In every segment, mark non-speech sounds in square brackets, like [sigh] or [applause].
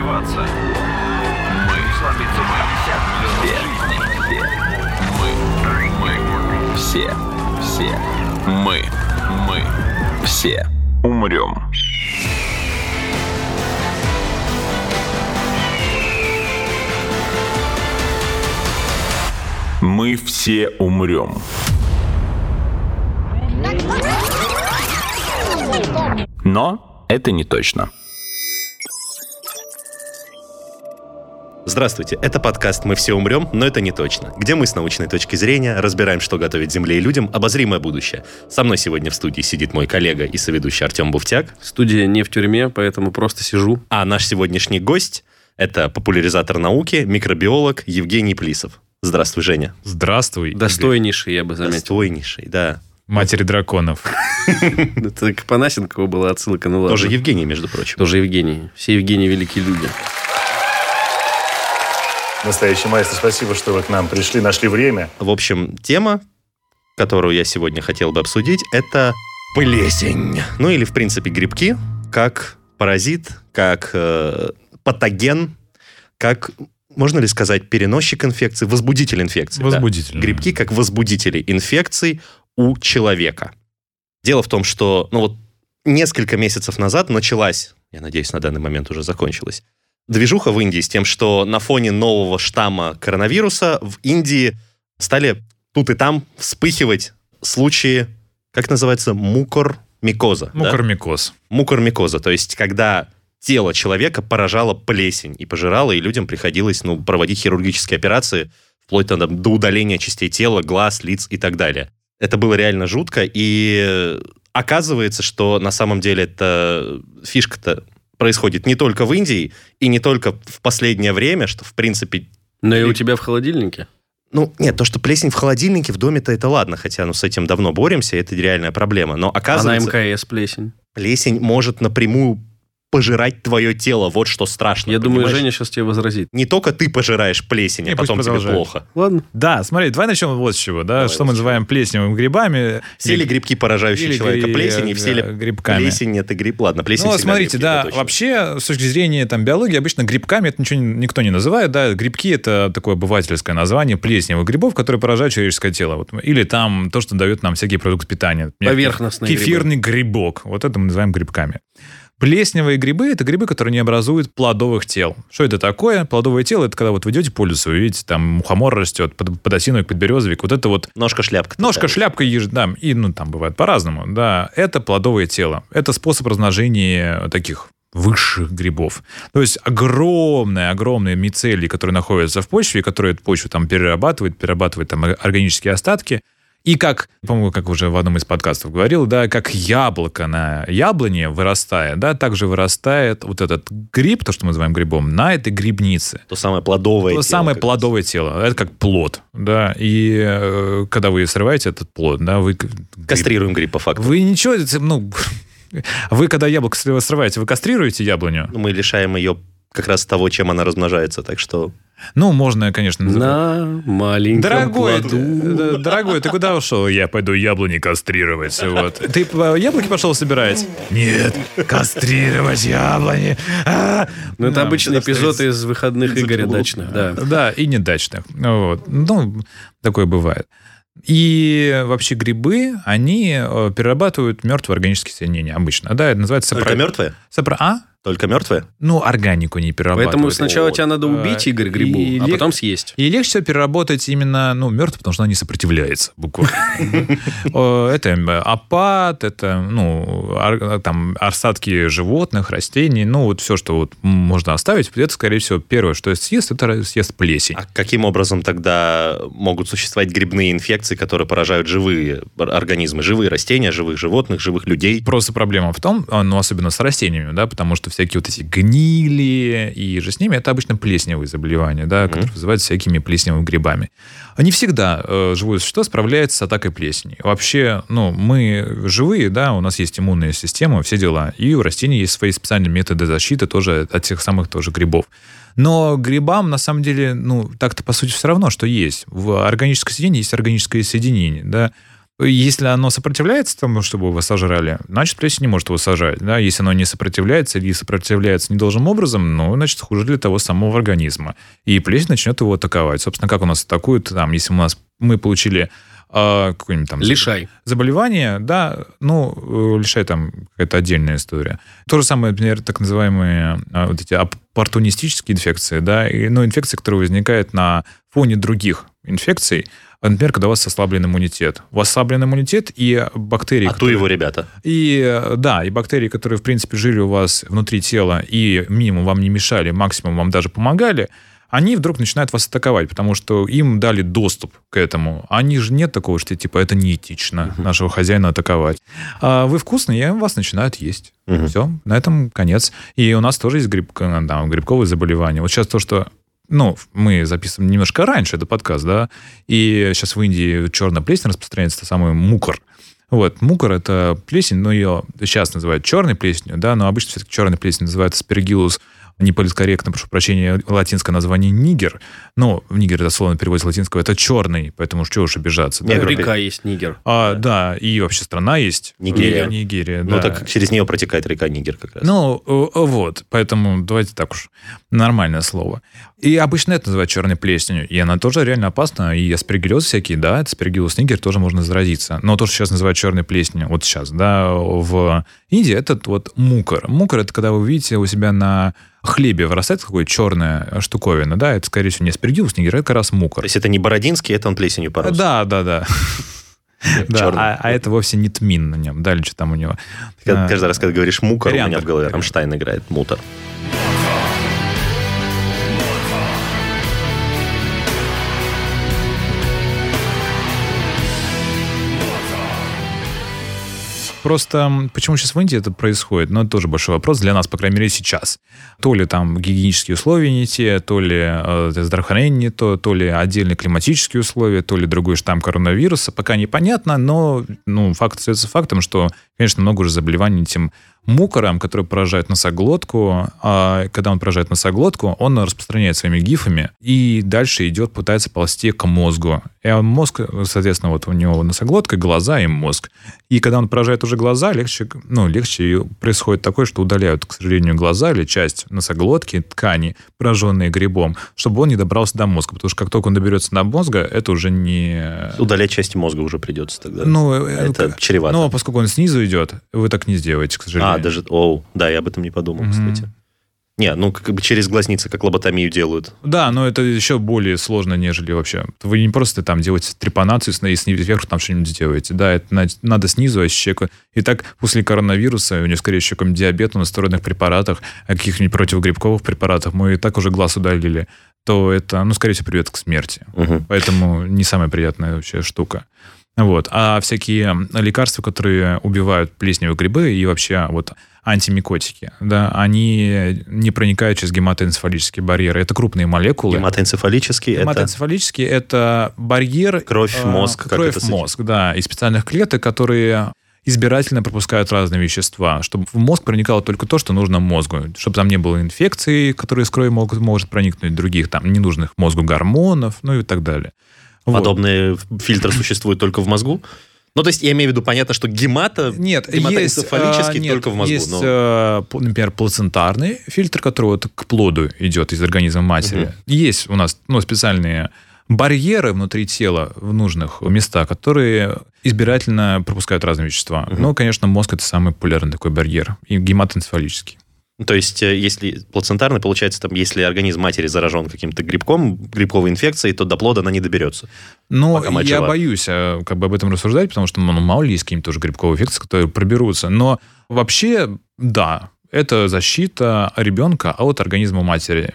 развиваться. Мы мы. Все. Мы. Мы. Все. Все. Мы. Мы. Все. Умрем. Мы все умрем. Но это не точно. Здравствуйте, это подкаст «Мы все умрем, но это не точно», где мы с научной точки зрения разбираем, что готовит Земле и людям обозримое будущее. Со мной сегодня в студии сидит мой коллега и соведущий Артем Буфтяк. Студия не в тюрьме, поэтому просто сижу. А наш сегодняшний гость – это популяризатор науки, микробиолог Евгений Плисов. Здравствуй, Женя. Здравствуй. Достойнейший, я бы заметил. Достойнейший, да. Матери драконов. [laughs] Это к Панасенкову была отсылка, ну ладно. Тоже Евгений, между прочим. Тоже Евгений. Все Евгении великие люди. Настоящий мастер, спасибо, что вы к нам пришли, нашли время. В общем, тема, которую я сегодня хотел бы обсудить, это плесень. Ну или, в принципе, грибки, как паразит, как э, патоген, как, можно ли сказать, переносчик инфекции, возбудитель инфекции. да? Возбудитель. Грибки как возбудители инфекций у человека. Дело в том, что ну вот несколько месяцев назад началась, я надеюсь, на данный момент уже закончилась, движуха в Индии с тем, что на фоне нового штамма коронавируса в Индии стали тут и там вспыхивать случаи, как называется, мукормикоза. да? Мукормикоз. Мукормикоза, то есть когда тело человека поражало плесень и пожирало, и людям приходилось ну, проводить хирургические операции вплоть там, до удаления частей тела, глаз, лиц и так далее. Это было реально жутко, и э, оказывается, что на самом деле эта фишка-то происходит не только в Индии и не только в последнее время, что, в принципе, Но и у тебя в холодильнике? ну, нет, то, что плесень в холодильнике в доме-то это ладно, хотя ну, с этим давно боремся, это реальная проблема. Но А на оказывается, МКС плесень. плесень может напрямую пожирать твое тело. Вот что страшно. Я думаю, понимаешь? Женя сейчас тебе возразит. Не только ты пожираешь плесень, а потом тебе плохо. Ладно. Да, смотри, давай начнем вот с чего, да, Давай, что мы называем плесневыми грибами. Все ли грибки, поражающие или человека гри- плесенью, все ли э, грибками. плесень это гриб? Ладно, плесень Ну, смотрите, грибки, да, вообще, с точки зрения там, биологии, обычно грибками это ничего никто не называет, да, грибки это такое обывательское название плесневых грибов, которые поражают человеческое тело. Вот. Или там то, что дает нам всякие продукты питания. Поверхностные Кефирный грибок, вот это мы называем грибками. Плесневые грибы – это грибы, которые не образуют плодовых тел. Что это такое? Плодовое тело – это когда вот вы идете по лесу, вы видите, там мухомор растет, под, подосиновик, подберезовик. Вот это вот Ножка-шляпка. Ножка, такая. шляпка, еж... да, и, ну, там бывает по-разному, да, это плодовое тело. Это способ размножения таких высших грибов. То есть огромные, огромные мицелии, которые находятся в почве, которые эту почву там перерабатывают, перерабатывают там органические остатки. И как, по-моему, как уже в одном из подкастов говорил, да, как яблоко на яблоне вырастает, да, также вырастает вот этот гриб, то, что мы называем грибом, на этой грибнице. То самое плодовое То тело, самое плодовое тело. Это как плод, да. И э, когда вы срываете этот плод, да, вы... Кастрируем гриб по факту. Вы ничего, ну... [laughs] Вы, когда яблоко срыва- срываете, вы кастрируете яблоню? Мы лишаем ее как раз того, чем она размножается, так что... Ну, можно, конечно... На маленьком Дорогой, плоду. дорогой, ты куда ушел? Я пойду яблони кастрировать. Вот. Ты яблоки пошел собирать? Нет, кастрировать яблони. А! Ну, это Да, обычный всегда эпизод стоит из выходных Игоря. Дачных, да. Да, и недачных. Вот. Ну, такое бывает. И вообще грибы, они э, перерабатывают мертвые органические соединения обычно. Да, это называется Только сопро- мертвые? сопро- А? Только мертвые? Ну, органику не перерабатывают. Поэтому сначала Вот. тебя надо убить, А, Игорь, грибу, и а лег- потом съесть. И легче всего переработать именно, ну, мертвый, потому что она не сопротивляется, буквально. [laughs] Это э, опад, это, ну, там, остатки животных, растений, ну, вот все, что вот можно оставить, это, скорее всего, первое, что съест, это съест плесень. А каким образом тогда могут существовать грибные инфекции, которые поражают живые организмы, живые растения, живых животных, живых людей? Просто проблема в том, а, ну, особенно с растениями, да, потому что всякие вот эти гнили и же с ними, это обычно плесневые заболевания, да, которые вызываются всякими плесневыми грибами. Не всегда э, живое существо справляется с атакой плесени. Вообще, ну, мы живые, да, у нас есть иммунная система, все дела. И у растений есть свои специальные методы защиты тоже от тех самых тоже грибов. Но грибам, на самом деле, ну, так-то, по сути, все равно, что есть. В органическом соединении есть органическое соединение, да. Если оно сопротивляется тому, чтобы вы сожрали, значит, плесень не может его сожрать. Да? Если оно не сопротивляется или сопротивляется недолжным образом, ну, значит, хуже для того самого организма. И плесень начнет его атаковать. Собственно, как у нас атакуют, там, если у нас мы получили э, какой-нибудь там... Лишай. Заболевание, да, ну, э, лишай там какая-то отдельная история. То же самое, например, так называемые э, вот эти оппортунистические инфекции, да, и, ну, инфекции, которые возникают на фоне других инфекций, Например, когда у вас ослаблен иммунитет. У вас ослаблен иммунитет, и бактерии... А которые... то его ребята. И, да, и бактерии, которые, в принципе, жили у вас внутри тела и минимум вам не мешали, максимум вам даже помогали, они вдруг начинают вас атаковать, потому что им дали доступ к этому. Они же нет такого, что типа это неэтично uh-huh. нашего хозяина атаковать. А вы вкусные, и вас начинают есть. Uh-huh. Все, на этом конец. И у нас тоже есть гриб, да, грибковые заболевания. Вот сейчас то, что ну, мы записываем немножко раньше этот подкаст, да, и сейчас в Индии черная плесень распространяется, самый мукор. Вот, мукор – это плесень, но ее сейчас называют черной плесенью, да, но обычно все-таки черной плесень называют аспергиллус не политкорректно, прошу прощения, латинское название Нигер. Но в Нигер дословно переводится с латинского, это черный, поэтому что уж обижаться. Да? Река есть Нигер. А, да. да, и вообще страна есть. Нигерия. Нигерия, Ну, так через нее протекает река Нигер как раз. Ну, вот, поэтому давайте так уж, нормальное слово. И обычно это называют черной плесенью, и она тоже реально опасна, и аспергиллез всякие, да, аспергиллус нигер тоже можно заразиться. Но то, что сейчас называют черной плесенью, вот сейчас, да, в Индии, это вот мукор. Мукор – это когда вы видите у себя на хлебе вырастает какая черная штуковина, да, это, скорее всего, не аспергиллус нигер, это как раз мукор. То есть это не бородинский, это он плесенью порос. Да, да, да. Да, а, а это вовсе не тмин на нем. Дальше там у него. Каждый раз, когда говоришь мукор, у меня в голове Рамштайн играет мутор. Просто почему сейчас в Индии это происходит? Ну, это тоже большой вопрос для нас, по крайней мере, сейчас. То ли там гигиенические условия не те, то ли э, здравоохранение не то, то ли отдельные климатические условия, то ли другой штамм коронавируса. Пока непонятно, но ну, факт остается фактом, что, конечно, много уже заболеваний этим мукором, который поражает носоглотку. А когда он поражает носоглотку, он распространяет своими гифами и дальше идет, пытается ползти к мозгу. И мозг, соответственно, вот у него носоглотка, глаза и мозг. И когда он поражает уже глаза, легче, ну, легче происходит такое, что удаляют, к сожалению, глаза или часть носоглотки, ткани, пораженные грибом, чтобы он не добрался до мозга. Потому что как только он доберется до мозга, это уже не... Удалять части мозга уже придется тогда. Ну, это ну, чревато. Ну, поскольку он снизу идет, вы так не сделаете, к сожалению. А, даже... Оу, да, я об этом не подумал, mm-hmm. кстати. Не, ну как бы через глазницы, как лоботомию делают. Да, но это еще более сложно, нежели вообще. Вы не просто там делаете трепанацию и снизу вверх там что-нибудь делаете. Да, это надо снизу, а человека... И так после коронавируса, у него, скорее всего, какой-нибудь диабет на стероидных препаратах, а каких-нибудь противогрибковых препаратах, мы и так уже глаз удалили, то это, ну, скорее всего, приведет к смерти. Угу. Поэтому не самая приятная вообще штука. Вот. А всякие лекарства, которые убивают плесневые грибы и вообще вот антимикотики, да, они не проникают через гематоэнцефалические барьеры. Это крупные молекулы. Гематоэнцефалический, Гематоэнцефалический это... это барьер... Кровь в мозг. Э, кровь мозг, да, из специальных клеток, которые избирательно пропускают разные вещества, чтобы в мозг проникало только то, что нужно мозгу, чтобы там не было инфекций, которые с кровью могут, может проникнуть, других там ненужных мозгу гормонов, ну и так далее. Подобные вот. фильтры существуют только в мозгу? Ну, то есть, я имею в виду, понятно, что гемата, нет, гематоэнцефалический есть, только в мозгу. Есть, но... А, например, плацентарный фильтр, который вот к плоду идет из организма матери. Угу. Есть у нас ну, специальные барьеры внутри тела в нужных местах, которые избирательно пропускают разные вещества. Угу. Ну, конечно, мозг это самый популярный такой барьер, и гематоэнцефалический. То есть, э, если плацентарный, получается, там, если организм матери заражен каким-то грибком, грибковой инфекцией, то до плода она не доберется. Ну, я жива. боюсь э, как бы об этом рассуждать, потому что, ну, мало ли есть какие-нибудь тоже грибковые инфекции, которые проберутся. Но вообще, да, это защита ребенка от организма матери.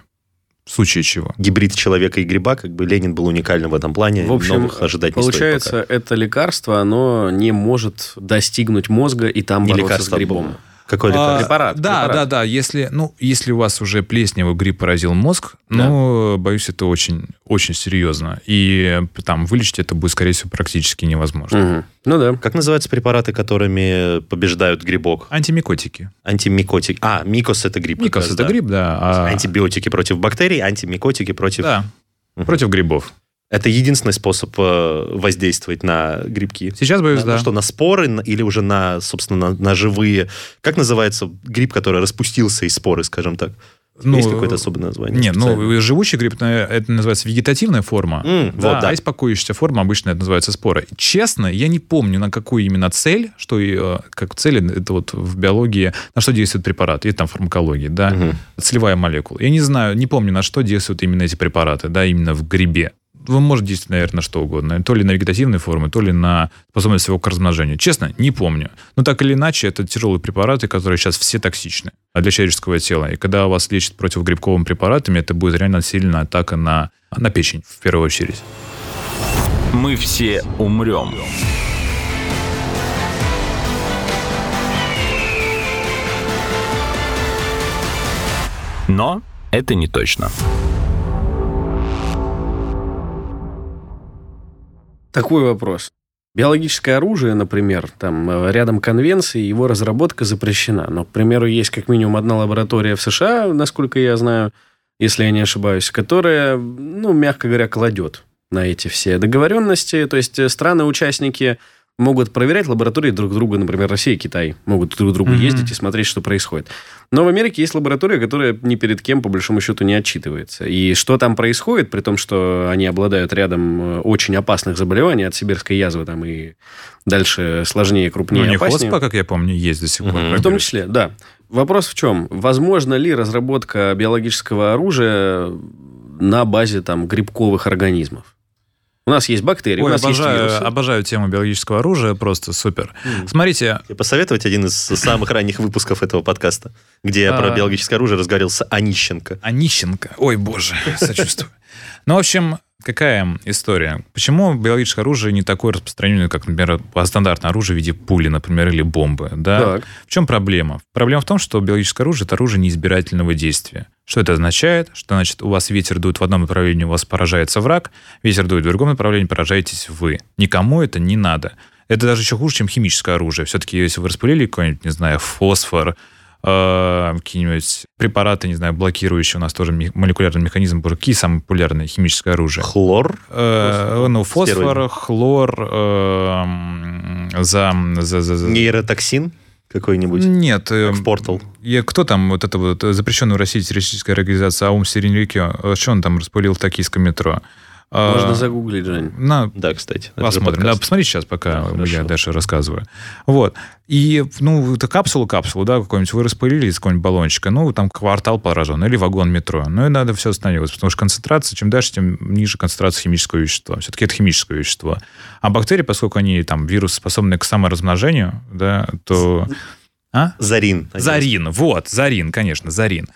В случае чего. Гибрид человека и гриба, как бы Ленин был уникальным в этом плане. В общем, Новых ожидать получается, не стоит пока. это лекарство, оно не может достигнуть мозга и там не бороться лекарство, с грибом. Какой лекарство? А, препарат. Да, препарат. да, да. Если, ну, если у вас уже плесневый грипп поразил мозг, да. ну, боюсь, это очень, очень серьезно. И там вылечить это будет, скорее всего, практически невозможно. Угу. Ну да. Как называются препараты, которыми побеждают грибок? Антимикотики. Антимикотики. А, микос это гриб. Микос это да. гриб, да. А... Антибиотики против бактерий, антимикотики против... Да, угу. против грибов. Это единственный способ э, воздействовать на грибки. Сейчас боюсь, на, да. Что, на споры или уже на, собственно, на, на живые... Как называется гриб, который распустился из споры, скажем так? Ну, есть какое-то особое название? Нет, ну, живучий гриб, это называется вегетативная форма. Mm, да, вот, да. А есть покоящаяся форма, обычно это называется спора. Честно, я не помню, на какую именно цель, что э, как цель, это вот в биологии, на что действует препарат, есть там фармакологии, да, угу. целевая молекула. Я не знаю, не помню, на что действуют именно эти препараты, да, именно в грибе вы можете действовать, наверное, на что угодно. То ли на вегетативные формы, то ли на способность его к размножению. Честно, не помню. Но так или иначе, это тяжелые препараты, которые сейчас все токсичны для человеческого тела. И когда вас лечат противогрибковыми препаратами, это будет реально сильная атака на, на печень, в первую очередь. Мы все умрем. Но это не точно. Такой вопрос. Биологическое оружие, например, там э, рядом конвенции, его разработка запрещена. Но, к примеру, есть как минимум одна лаборатория в США, насколько я знаю, если я не ошибаюсь, которая, ну, мягко говоря, кладет на эти все договоренности. То есть э, страны-участники могут проверять лаборатории друг друга, например, Россия и Китай могут друг другу mm-hmm. ездить и смотреть, что происходит. Но в Америке есть лаборатория, которая ни перед кем, по большому счету, не отчитывается. И что там происходит, при том, что они обладают рядом э, очень опасных заболеваний от сибирской язвы там и дальше сложнее, крупнее, ну, не опаснее. хоспа, как я помню, есть до сих пор. Mm-hmm. В том числе, да. Вопрос в чем? Возможно ли разработка биологического оружия на базе там грибковых организмов? У нас есть бактерии, Ой, у нас обожаю, есть вирусы. обожаю тему биологического оружия, просто супер. Mm. Смотрите... Я посоветовать один из самых ранних выпусков этого подкаста, где я про биологическое оружие разговаривал с Онищенко. Онищенко? Ой, боже, сочувствую. Ну, в общем, какая история? Почему биологическое оружие не такое распространенное, как, например, стандартное оружие в виде пули, например, или бомбы? Да? Так. В чем проблема? Проблема в том, что биологическое оружие – это оружие неизбирательного действия. Что это означает? Что, значит, у вас ветер дует в одном направлении, у вас поражается враг, ветер дует в другом направлении, поражаетесь вы. Никому это не надо. Это даже еще хуже, чем химическое оружие. Все-таки, если вы распылили какой-нибудь, не знаю, фосфор, какие-нибудь препараты, не знаю, блокирующие у нас тоже молекулярный механизм, боже, какие самые популярные химическое оружие? Хлор? Э, ну, фосфор, хлор, э, за, за, за, за... Нейротоксин? какой-нибудь? Нет. Как в Портал. Я, кто там, вот это вот запрещенная в России террористическая организация Аум Сиренрикио, что он там распылил в токийском метро? Можно а, загуглить, Жень. На, да, кстати. Посмотрим. Да, посмотри сейчас, пока да, я дальше рассказываю. Вот. И, ну, это капсулу-капсулу, да, какой-нибудь вы распылили из какого-нибудь баллончика, ну, там квартал поражен, или вагон метро. Ну, и надо все останавливаться, потому что концентрация, чем дальше, тем ниже концентрация химического вещества. Все-таки это химическое вещество. А бактерии, поскольку они, там, вирусы, способны к саморазмножению, да, то... А? Зарин. Зарин, вот, Зарин, конечно, Зарин.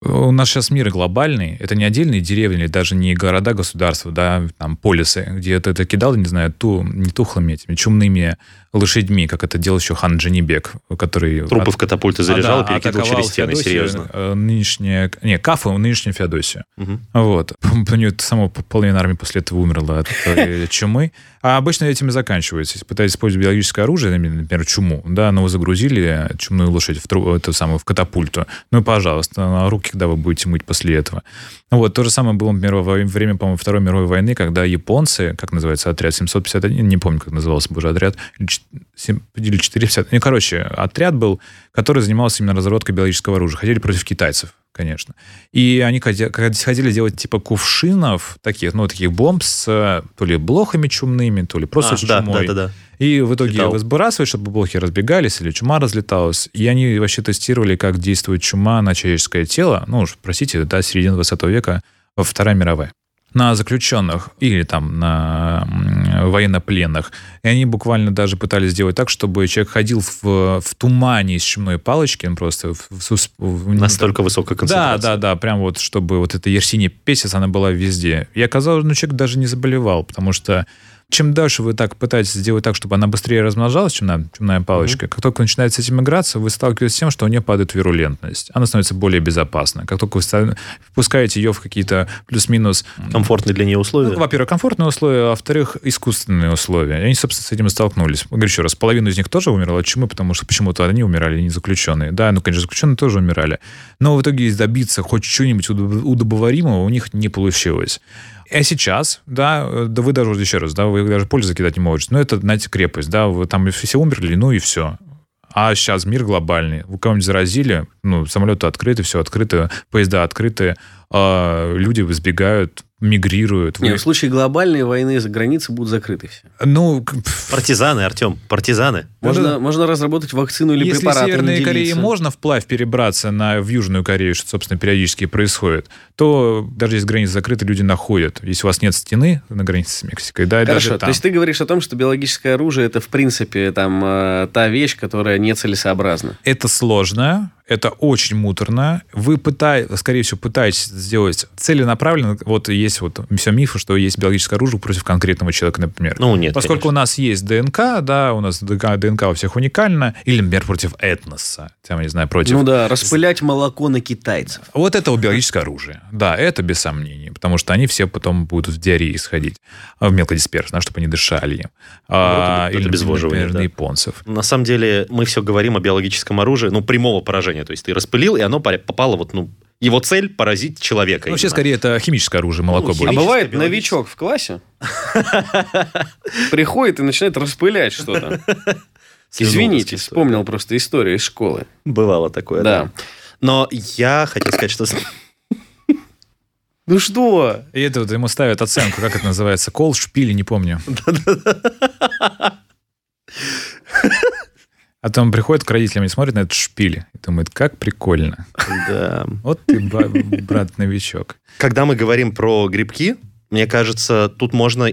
У нас сейчас мир глобальный. Это не отдельные деревни, или даже не города, государства, да, там полисы, где ты это кидал, не знаю, ту, не тухлыми этими чумными лошадьми, как это делал еще хан Джанибек, который... Трупы от... в катапульты заряжал а, да, и перекидывал через стены, Феодосию, серьезно. Э, нынешняя... Не, Кафу, нынешнюю Феодосию. Угу. Вот. [laughs] У нее само половина армии после этого умерла от [laughs] чумы. А обычно этим и заканчивается. Пытаетесь использовать биологическое оружие, например, чуму, да, но загрузили чумную лошадь в, тру... эту самую, в катапульту, ну и, пожалуйста, руки, когда вы будете мыть после этого. Вот. То же самое было, например, во время, по-моему, Второй мировой войны, когда японцы, как называется отряд 751, не помню, как назывался боже отряд, или 450. Ну, короче, отряд был, который занимался именно разработкой биологического оружия. Хотели против китайцев, конечно. И они хотели делать типа кувшинов таких, ну, таких бомб с то ли блохами чумными, то ли просто а, с чумой. Да, да, да. И в итоге Читал. сбрасывали, чтобы блохи разбегались или чума разлеталась. И они вообще тестировали, как действует чума на человеческое тело. Ну уж, простите, да, середина 20 века, Вторая мировая на заключенных или там на военнопленных. И они буквально даже пытались сделать так, чтобы человек ходил в, в тумане из чумной палочки, он просто... В, в, в, Настолько высокая концентрация. Да, да, да, прям вот, чтобы вот эта Ерсиния Песец, она была везде. И оказалось, ну, человек даже не заболевал, потому что чем дальше вы так пытаетесь сделать так, чтобы она быстрее размножалась, чумная, чумная палочка, mm-hmm. как только начинает с этим играться, вы сталкиваетесь с тем, что у нее падает вирулентность. Она становится более безопасной. Как только вы впускаете ее в какие-то плюс-минус... Комфортные для нее условия? Ну, во-первых, комфортные условия, а во-вторых, искусственные условия. И они, собственно, с этим и столкнулись. Говорю еще раз, половина из них тоже умерла от чумы, потому что почему-то они умирали, не заключенные. Да, ну, конечно, заключенные тоже умирали. Но в итоге добиться хоть чего-нибудь удобоваримого у них не получилось. А сейчас, да, да вы даже, еще раз, да, вы даже пользу закидать не можете. Ну, это, знаете, крепость, да, вы там все умерли, ну и все. А сейчас мир глобальный. Вы кого-нибудь заразили, ну, самолеты открыты, все открыто, поезда открыты, э, люди избегают мигрируют. Нет, в случае глобальной войны за границы будут закрыты все. Ну, партизаны, Артем, партизаны. Можно, да. можно разработать вакцину или Если препарат. Если Северной Корее можно вплавь перебраться на, в Южную Корею, что, собственно, периодически происходит, то даже если границы закрыты, люди находят. Если у вас нет стены на границе с Мексикой, да, Хорошо, даже там. то есть ты говоришь о том, что биологическое оружие это, в принципе, там, э, та вещь, которая нецелесообразна. Это сложно, это очень муторно. Вы пытаетесь, скорее всего, пытаетесь сделать целенаправленно. Вот есть вот все мифы, что есть биологическое оружие против конкретного человека, например. Ну, нет, Поскольку конечно. у нас есть ДНК, да, у нас ДНК, ДНК у всех уникальна, или, например, против этноса, там, не знаю, против... Ну да, распылять молоко на китайцев. Вот это биологическое оружие. Да, это без сомнений, потому что они все потом будут в диарее исходить, в мелкодисперсно, чтобы они дышали им. Ну, а, это, или, например, да. на японцев. На самом деле, мы все говорим о биологическом оружии, ну, прямого поражения. То есть ты распылил, и оно попало вот, ну, его цель поразить человека. Ну, вообще, скорее, это химическое оружие, молоко ну, будет. А бывает новичок в классе приходит и начинает распылять что-то. [laughs] Извините, вспомнил просто историю из школы. Бывало такое, да. Но я хотел сказать, что... Ну что? И это вот ему ставят оценку, как это называется, кол, шпили, не помню. [laughs] А то он приходит к родителям и смотрит на этот шпиль и думает, как прикольно. Да. Вот ты, брат-новичок. Когда мы говорим про грибки, мне кажется, тут можно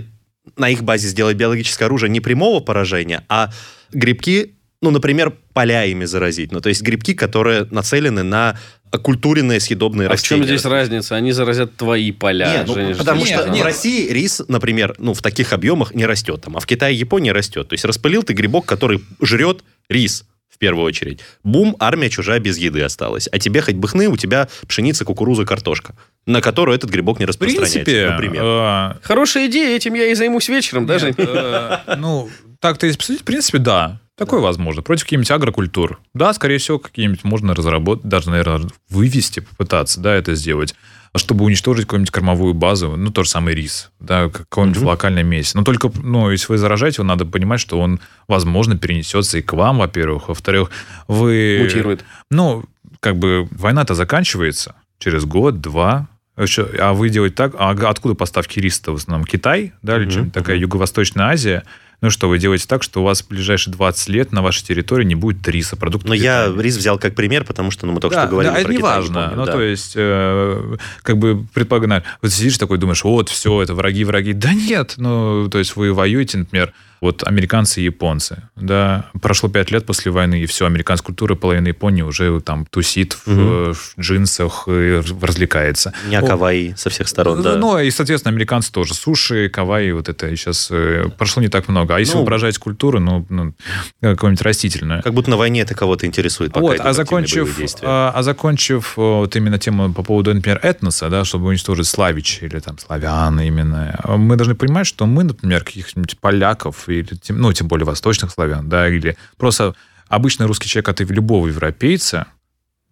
на их базе сделать биологическое оружие не прямого поражения, а грибки, ну, например, поля ими заразить. Ну, то есть грибки, которые нацелены на оккультуренные съедобные а растения. в чем здесь разница? Они заразят твои поля. Нет, ну, потому что нет. в России рис, например, ну, в таких объемах не растет. Там, а в Китае и Японии растет. То есть распылил ты грибок, который жрет рис в первую очередь. Бум, армия чужая без еды осталась. А тебе хоть бы хны, у тебя пшеница, кукуруза, картошка, на которую этот грибок не распространяется, в принципе, например. Э, Хорошая идея, этим я и займусь вечером даже. Э, ну, так-то если посмотреть, в принципе, да. Такое возможно. Против каких-нибудь агрокультур. Да, скорее всего, какие-нибудь можно разработать, даже, наверное, вывести, попытаться, да, это сделать чтобы уничтожить какую-нибудь кормовую базу, ну, тот же самый рис, да, какой-нибудь mm-hmm. локальной месте. Но только, ну, если вы заражаете его, надо понимать, что он, возможно, перенесется и к вам, во-первых. Во-вторых, вы... Мутирует. Ну, как бы война-то заканчивается через год, два, а вы делаете так, а откуда поставки риса в основном? Китай, да, или mm-hmm. что-нибудь такая Юго-Восточная Азия? Ну что, вы делаете так, что у вас в ближайшие 20 лет на вашей территории не будет риса, продуктов Но я рис взял как пример, потому что ну, мы только да, что говорили да, про это не важно. Ну, да. то есть, э, как бы, предполагаю, вот сидишь такой, думаешь, вот, все, это враги, враги. Да нет, ну, то есть вы воюете, например, вот американцы и японцы, да, прошло пять лет после войны, и все, американская культура, половина Японии уже там тусит угу. в, в джинсах и развлекается. Не Кавайи со всех сторон, да. Ну, и, соответственно, американцы тоже. Суши, Кавайи, вот это сейчас э, прошло не так много. А если ну, вы поражаете культуру, ну, ну какое-нибудь растительное. Как будто на войне это кого-то интересует. Пока вот, а закончив, а, а закончив вот именно тему по поводу, например, этноса, да, чтобы уничтожить славич или там славян именно, мы должны понимать, что мы, например, каких-нибудь поляков или, ну, тем более восточных славян, да, или просто обычный русский человек от любого европейца,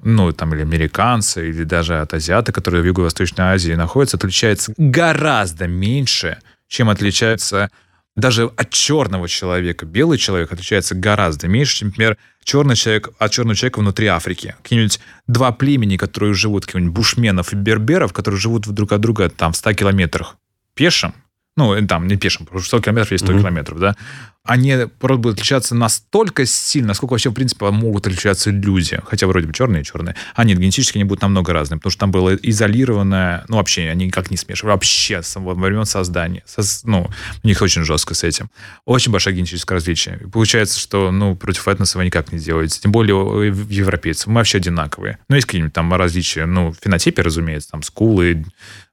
ну, там, или американца, или даже от азиата, которые в Юго-Восточной Азии находятся, отличается гораздо меньше, чем отличается даже от черного человека. Белый человек отличается гораздо меньше, чем, например, черный человек от черного человека внутри Африки. Какие-нибудь два племени, которые живут, каких-нибудь бушменов и берберов, которые живут друг от друга там в 100 километрах пешим, ну, там, не пешим, потому что 100 километров есть 100 mm-hmm. километров, да, они просто будут отличаться настолько сильно, насколько вообще, в принципе, могут отличаться люди. Хотя вроде бы черные и черные. А нет, генетически они будут намного разные, потому что там было изолированное... Ну, вообще, они никак не смешивали. Вообще, во времен создания. Со, ну, у них очень жестко с этим. Очень большое генетическое различие. И получается, что, ну, против этноса вы никак не делаете. Тем более европейцев. Мы вообще одинаковые. Ну, есть какие-нибудь там различия. Ну, в фенотипе, разумеется, там скулы,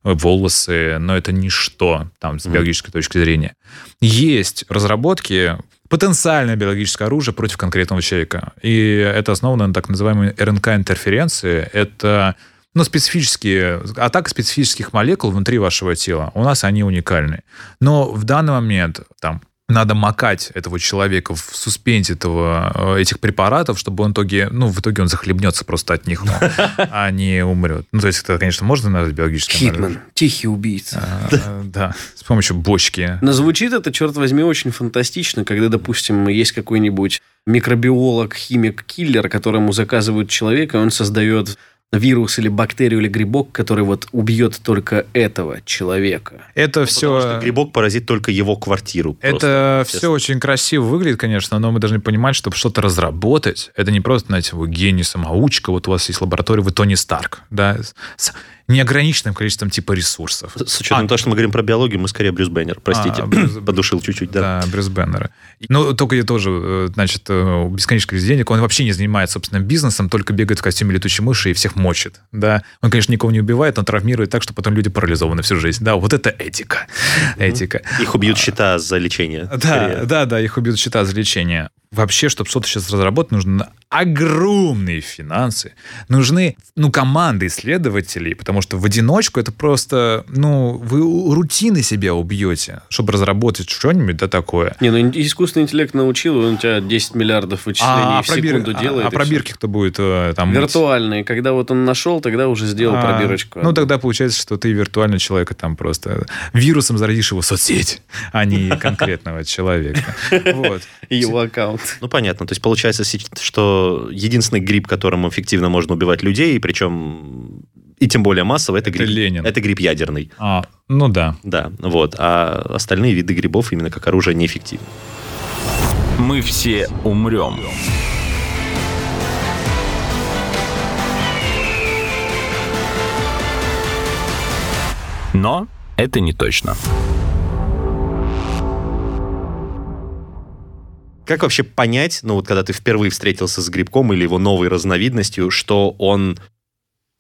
волосы, но это ничто там с биологической точки зрения. Есть разработки потенциальное биологическое оружие против конкретного человека. И это основано на так называемой РНК-интерференции. Это ну, специфические, атака специфических молекул внутри вашего тела. У нас они уникальны. Но в данный момент там надо макать этого человека в суспензии этого, э, этих препаратов, чтобы он в итоге, ну, в итоге он захлебнется просто от них, ну, [laughs] а не умрет. Ну, то есть, это, конечно, можно назвать биологическим Хитман, тихий убийца. А, Да, с помощью бочки. Но звучит это, черт возьми, очень фантастично, когда, допустим, есть какой-нибудь микробиолог, химик, киллер, которому заказывают человека, и он создает вирус или бактерию или грибок, который вот убьет только этого человека. Это Потому что все... грибок поразит только его квартиру. просто, Это естественно. все очень красиво выглядит, конечно, но мы должны понимать, чтобы что-то разработать, это не просто, знаете, вы гений, самоучка, вот у вас есть лаборатория, вы Тони Старк, да, неограниченным количеством типа ресурсов. С учетом А. того, что мы говорим про биологию, мы скорее Брюс Беннер. Простите, А, [laughs] Брюс- подушил чуть-чуть, да. Да, Брюс Беннера. Ну, только я тоже, э, значит, э, бесконечное количество денег. Он вообще не занимается собственным бизнесом, только бегает в костюме летучей мыши и всех мочит. Да. Он, конечно, никого не убивает, он травмирует так, что потом люди парализованы всю жизнь. Да, вот это этика. Этика. Их убьют счета за лечение. Да, скорее. да, да, их убьют счета за лечение. Вообще, чтобы что-то сейчас разработать, нужны огромные финансы. Нужны, ну, команды исследователей, потому что в одиночку это просто, ну, вы рутины себя убьете, чтобы разработать что-нибудь, да, такое. Не, ну искусственный интеллект научил, он у тебя 10 миллиардов вычислений в пробир- секунду а- делает. а всё. пробирки кто будет э, там... Виртуальные. Когда вот он нашел, тогда уже сделал А, пробирочку. Ну, тогда получается, что ты виртуально человека там просто вирусом заразишь его соцсеть, а не конкретного человека. [laughs] Вот. Его аккаунт. Ну, понятно. То есть получается, что единственный гриб, которым эффективно можно убивать людей, причем и тем более массово, это, Это гриб, Ленин. это гриб ядерный. А, ну да. Да, вот. А остальные виды грибов именно как оружие неэффективны. Мы все умрем. Но это не точно. Как вообще понять, ну вот когда ты впервые встретился с грибком или его новой разновидностью, что он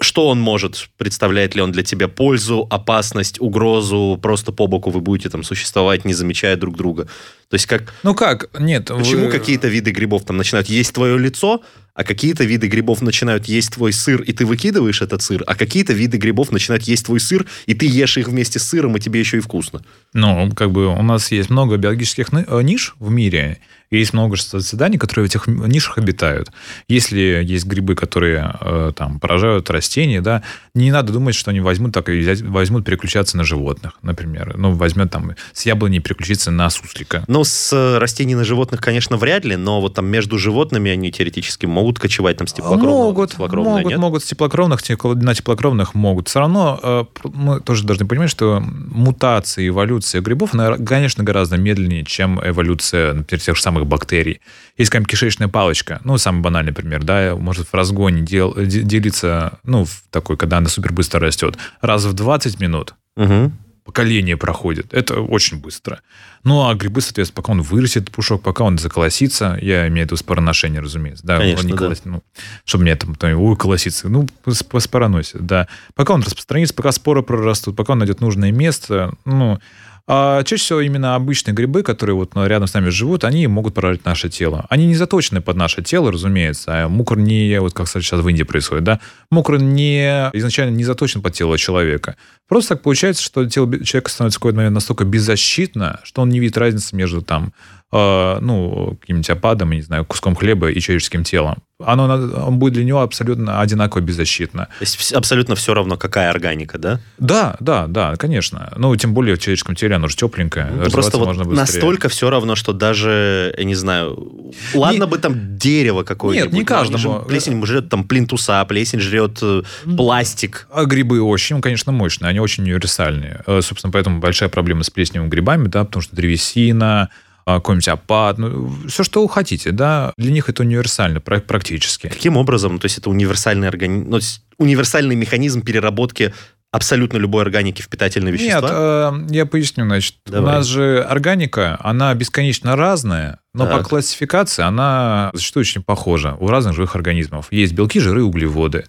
что он может, представляет ли он для тебя пользу, опасность, угрозу, просто по боку вы будете там существовать, не замечая друг друга. То есть как, Ну как? Нет. почему вы- какие-то виды грибов там начинают есть твое лицо, а какие-то виды грибов начинают есть твой сыр, и ты выкидываешь этот сыр, а какие-то виды грибов начинают есть твой сыр, и ты ешь их вместе с сыром, и тебе еще и вкусно. Ну, как бы у нас есть много биологических э, ниш в мире, и есть много созданий, которые в этих нишах обитают. Если есть грибы, которые э, там поражают растения, да, не надо думать, что они возьмут так и возьмут переключаться на животных, например. Ну, возьмет там с яблони переключиться на суслика. Ну, с э, растений на животных, конечно, вряд ли, но вот там между животными они теоретически могут кочевать там с теплокровного. Могут, теплокровное, могут, нет? могут с теплокровных, тепло- на теплокровных могут. Все равно э, мы тоже должны понимать, что мутация, эволюция грибов, она, конечно, гораздо медленнее, чем эволюция, например, тех же самых бактерий. Есть какая-нибудь кишечная палочка, ну, самый банальный пример, да, может в разгоне дел- де- делиться, ну, в такой, когда она супер быстро растет, раз в 20 минут Мгм. поколение проходит. Это очень быстро. Ну, а грибы, соответственно, пока он вырастет, пушок, пока он заколосится, я имею в виду спороношение, разумеется. Да, Конечно, он не да. колос- ну, чтобы мне там, там ой, колосится. Ну, сп- спороносит, да. Пока он распространится, пока споры прорастут, пока он найдет нужное место, ну, а чаще всего именно обычные грибы, которые вот ну, рядом с нами живут, они могут поражать наше тело. Они не заточены под наше тело, разумеется. А мукор не, вот как сейчас в Индии происходит, да, мукор не, изначально не заточен под тело человека. Просто так получается, что тело человека становится в какой-то момент настолько беззащитно, что он не видит разницы между там, э, ну, каким-нибудь опадом, не знаю, куском хлеба и человеческим телом. Оно, на- он будет для него абсолютно одинаково беззащитно. То есть абсолютно все равно, какая органика, да? Да, да, да, конечно. Ну, тем более в человеческом теле оно же тепленькое. Ну, просто вот можно быстрее. настолько все равно, что даже, я не знаю, ладно бы там дерево какое-нибудь. Нет, не каждому. Плесень жрет там плинтуса, плесень жрет э, пластик. А грибы очень, конечно, мощные, они очень универсальные. Э, Собственно, поэтому большая проблема с плесневыми грибами, да, потому что древесина, какой-нибудь опад, ну, все, что вы хотите, да, для них это универсально пра- практически. Каким образом? То есть это универсальный органи... ну, универсальный механизм переработки абсолютно любой органики в питательные Нет, вещества? э, я поясню, значит, Давай. у нас же органика, она бесконечно разная, но по Так. классификации она зачастую очень похожа у разных живых организмов. Есть белки, жиры, углеводы.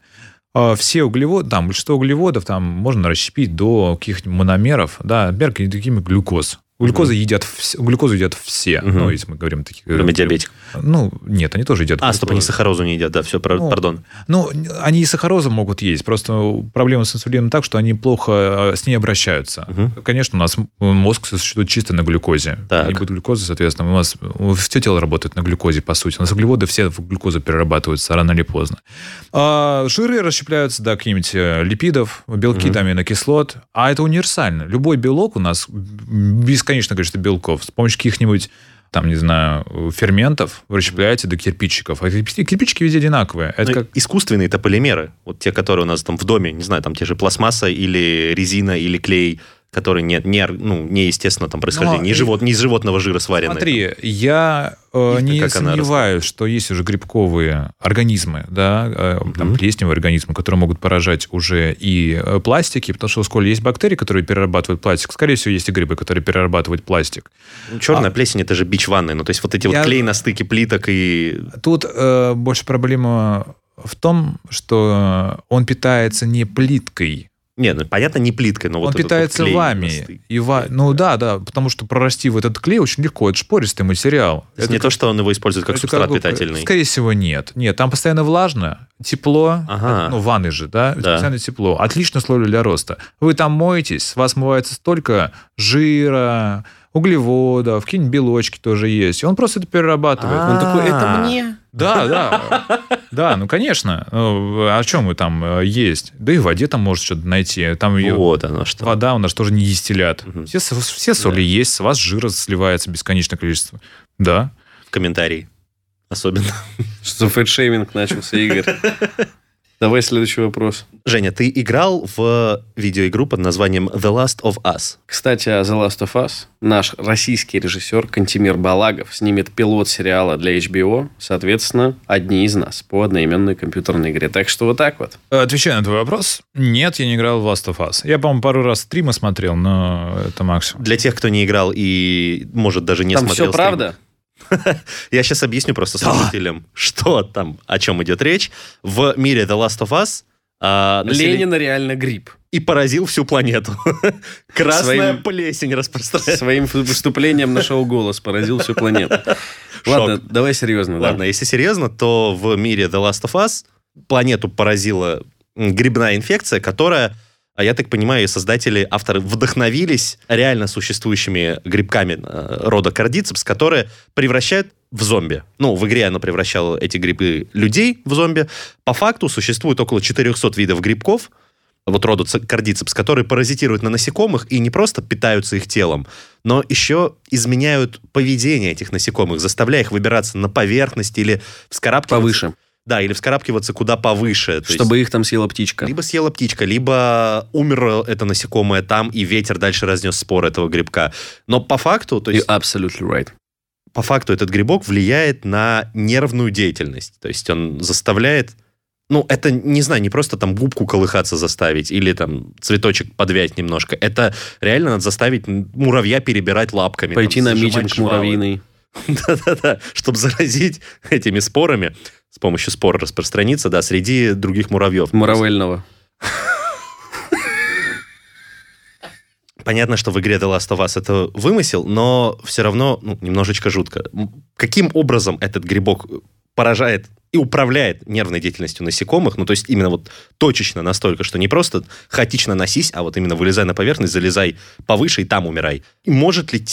А Все углеводы, там, большинство углеводов там можно расщепить до каких-нибудь мономеров, да, например, какими глюкоз. Глюкоза едят, вс- глюкозу едят все, Мгм. ну, если мы говорим таких... Кроме диабетиков. Ну, нет, они тоже едят А, стоп, они глюкозу. сахарозу не едят, да, все, Ну, пардон. Ну, они и сахарозу могут есть, просто проблема с инсулином так, что они плохо э, с ней обращаются. Мгм. Конечно, у нас мозг существует чисто на глюкозе. Так. Не будет глюкозы, соответственно, у нас все тело работает на глюкозе, по сути. У нас углеводы все в глюкозу перерабатываются рано или поздно. А жиры расщепляются до каких-нибудь э, липидов, белки, Мгм. там, аминокислот. А это универсально. Любой белок у нас, бесконечное количество белков, с помощью каких-нибудь там, не знаю, ферментов вы расщепляете до кирпичиков. А кирпичики, везде одинаковые. Это Ну, как Искусственные-то полимеры, вот те, которые у нас там в доме, не знаю, там те же пластмасса или резина или клей, которые не, не, ну, не естественно там происхождение, Ну, не, живот, не из животного жира сваренные. Смотри, я э, не сомневаюсь, что есть уже грибковые организмы, да, э, там плесневые организмы, которые могут поражать уже и э, пластики, потому что в школе есть бактерии, которые перерабатывают пластик. Скорее всего, есть и грибы, которые перерабатывают пластик. Ну, Черная плесень это же бич ванны. Ну, то есть вот эти Я- вот клей на стыке плиток и. Тут э, больше проблема в том, что он питается не плиткой, Не, ну понятно, не плиткой, но он вот вот питается на вами. И ва- Ну да, да, потому что прорасти в этот клей очень легко. Это шпористый материал. То есть не то, что он его использует как Это субстрат как питательный. Скорее всего, нет. Нет, там постоянно влажно, тепло. Ага. Ну, ванны же, да? Да. Постоянно тепло. Отличный слой для роста. Вы там моетесь, вас смывается столько жира, углеводов, какие-нибудь белочки тоже есть. И он просто это перерабатывает. А. Он такой, это мне? Да, да. Да, ну, конечно. Ну, О чем вы там э, есть? Да и в воде там может что-то найти. Там ее... Вот оно что. Вода у нас тоже не дистиллят. Все, соли Да. есть, с вас жира сливается бесконечное количество. Да. В комментарии. Особенно. Что за фэтшейминг начался, Игорь? [laughs] Давай следующий вопрос. Женя, ты играл в видеоигру под названием The Last of Us. Кстати, о The Last of Us. Наш российский режиссер Кантимир Балагов снимет пилот сериала для HBO, соответственно, одни из нас по одноименной компьютерной игре. Так что вот так вот. Отвечаю на твой вопрос. Нет, я не играл в Last of Us. Я, по-моему, пару раз стримы смотрел, но это максимум. Для тех, кто не играл и, может, даже не Там смотрел все стрим. правда? [laughs] Я сейчас объясню просто слушателям, что там, о чем идет речь. В мире The Last of Us а, население- Ленин реально гриб. и поразил всю планету. [laughs] Красная Своим- плесень распространяется. Своим выступлением на шоу «Голос» поразил всю планету. [laughs] Ладно, давай серьезно. да. Ладно, если серьезно, то в мире The Last of Us планету поразила грибная инфекция, которая, а я так понимаю, создатели, авторы вдохновились реально существующими грибками э, рода кардицепс, которые превращают в зомби. Ну, в игре она превращала эти грибы людей в зомби. По факту существует около 400 видов грибков, вот рода ц- кардицепс, которые паразитируют на насекомых и не просто питаются их телом, но еще изменяют поведение этих насекомых, заставляя их выбираться на поверхность или вскарабкиваться... Повыше. Да, или вскарабкиваться куда повыше. то есть Чтобы их там съела птичка. Либо съела птичка, либо умерло это насекомое там, и ветер дальше разнес спор этого грибка. Но по факту, то есть You're absolutely right. по факту этот грибок влияет на нервную деятельность. То есть он заставляет... Ну, это, не знаю, не просто там губку колыхаться заставить или там цветочек подвять немножко. Это реально надо заставить муравья перебирать лапками. Пойти там, на митинг муравьиный. [laughs] Да-да-да, чтобы заразить этими спорами, с помощью спор распространиться, да, среди других муравьев. Муравельного. Понятно, что в игре The Last of Us это вымысел, но все равно ну, немножечко жутко. Каким образом этот грибок поражает и управляет нервной деятельностью насекомых, ну, то есть именно вот точечно настолько, что не просто хаотично носись, а вот именно вылезай на поверхность, залезай повыше и там умирай. И может ли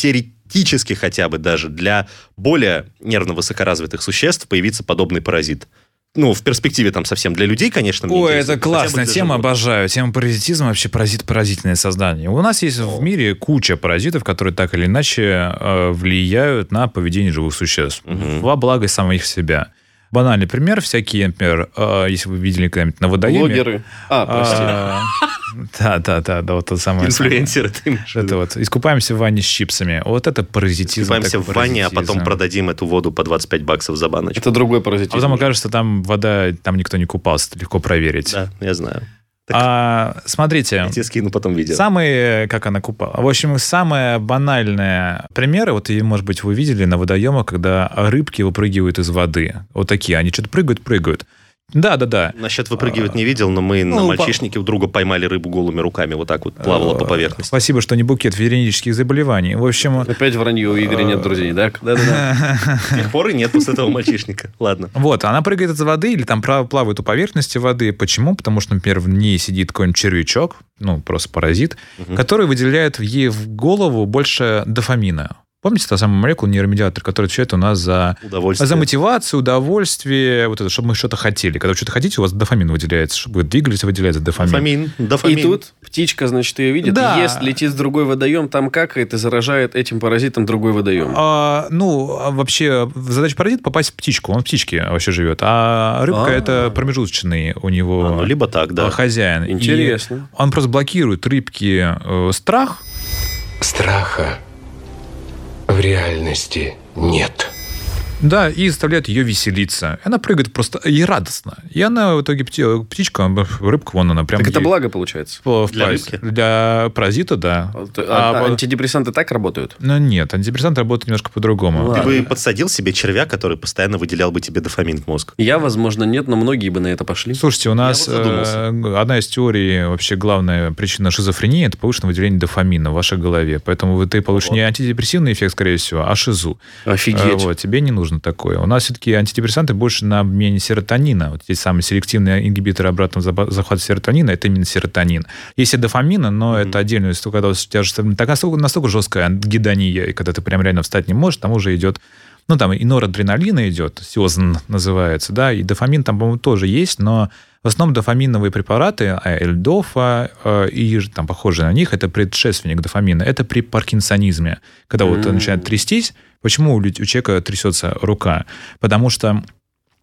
теоретически хотя бы даже для более нервно высокоразвитых существ появиться подобный паразит? Ну, в перспективе там совсем для людей, конечно. интересно, это классная тема, животных. обожаю. Тема паразитизма вообще паразит, поразительное создание. У нас есть в мире куча паразитов, которые так или иначе э, влияют на поведение живых существ. Мгм. Во благо самих себя. Банальный пример, всякие, например, э, если вы видели когда-нибудь на водоеме... Блогеры. А, прости. а, [laughs] Да, да, да, да, вот тот самый... Инфлюенсеры, ты? Это вот, искупаемся в ванне с чипсами. Вот это паразитизм. Искупаемся в ванне, а потом продадим эту воду по 25 баксов за баночку. Это другой А паразитизм. потом окажется, там вода, там никто не купался, это легко проверить. Да, я знаю. А, смотрите, Я тебе скину потом видео. самые, как она купала. В общем, самые банальные примеры, вот, и, может быть, вы видели на водоемах, когда рыбки выпрыгивают из воды. Вот такие, они что-то прыгают, прыгают. Да, да, да. Насчет выпрыгивать не видел, но мы на ну, мальчишнике у друга поймали рыбу голыми руками, вот так вот плавала по поверхности. Спасибо, что не букет венерических заболеваний. В общем, Опять вранье, у Игоря нет друзей, да? Да-да-да. [laughs] С тех пор и нет после этого мальчишника. Ладно. Вот, она прыгает из воды или там плавает у поверхности воды. Почему? Потому что, например, в ней сидит какой-нибудь червячок, ну, просто паразит, который выделяет ей в голову больше дофамина. Помните та самая молекула нейромедиатор, который отвечает у нас за, Удовольствие. за мотивацию, удовольствие, вот это, чтобы мы что-то хотели. Когда вы что-то хотите, у вас дофамин выделяется, чтобы вы двигались, выделяется дофамин. Дофамин. И Дофамин. тут птичка, значит, ее видит, Да. ест, летит в другой водоем, там какает и заражает этим паразитом другой водоем. А, ну, а вообще, задача паразита попасть в птичку. Он в птичке вообще живет. А рыбка А. это промежуточный у него А, ну, либо так, да. а, хозяин. И Интересно. он просто блокирует рыбки э, страх. Страха в реальности нет. Да, и заставляет ее веселиться. Она прыгает просто и радостно. И она в итоге пти- птичка, рыбка, вон она прям Так это благо получается. в- Для пасть. рыбки? Для паразита, да. А, А, а антидепрессанты так работают? Ну нет, антидепрессанты работают немножко по-другому. Ты бы подсадил себе червя, который постоянно выделял бы тебе дофамин в мозг. Я, возможно, нет, но многие бы на это пошли. Слушайте, у нас вот э, одна из теорий, вообще главная причина шизофрении, это повышенное выделение дофамина в вашей голове. Поэтому вы- ты получишь не антидепрессивный эффект, скорее всего, а шизу. Офигеть. Э, Вот, тебе не нужно такое. У нас все-таки антидепрессанты больше на обмене серотонина. Вот здесь самые селективные ингибиторы обратного захвата серотонина, это именно серотонин. Есть и дофамина, но это отдельная история, когда у тебя же настолько, настолько жесткая гидония, и когда ты прям реально встать не можешь, там уже идет ну, там и норадреналина идет, сиозн называется, да, и дофамин там, по-моему, тоже есть, но в основном дофаминовые препараты, а, эльдофа э, и ж- там похожие на них, это предшественник дофамина. Это при паркинсонизме. Когда вот М. начинает трястись, почему у, у человека трясется рука? Потому что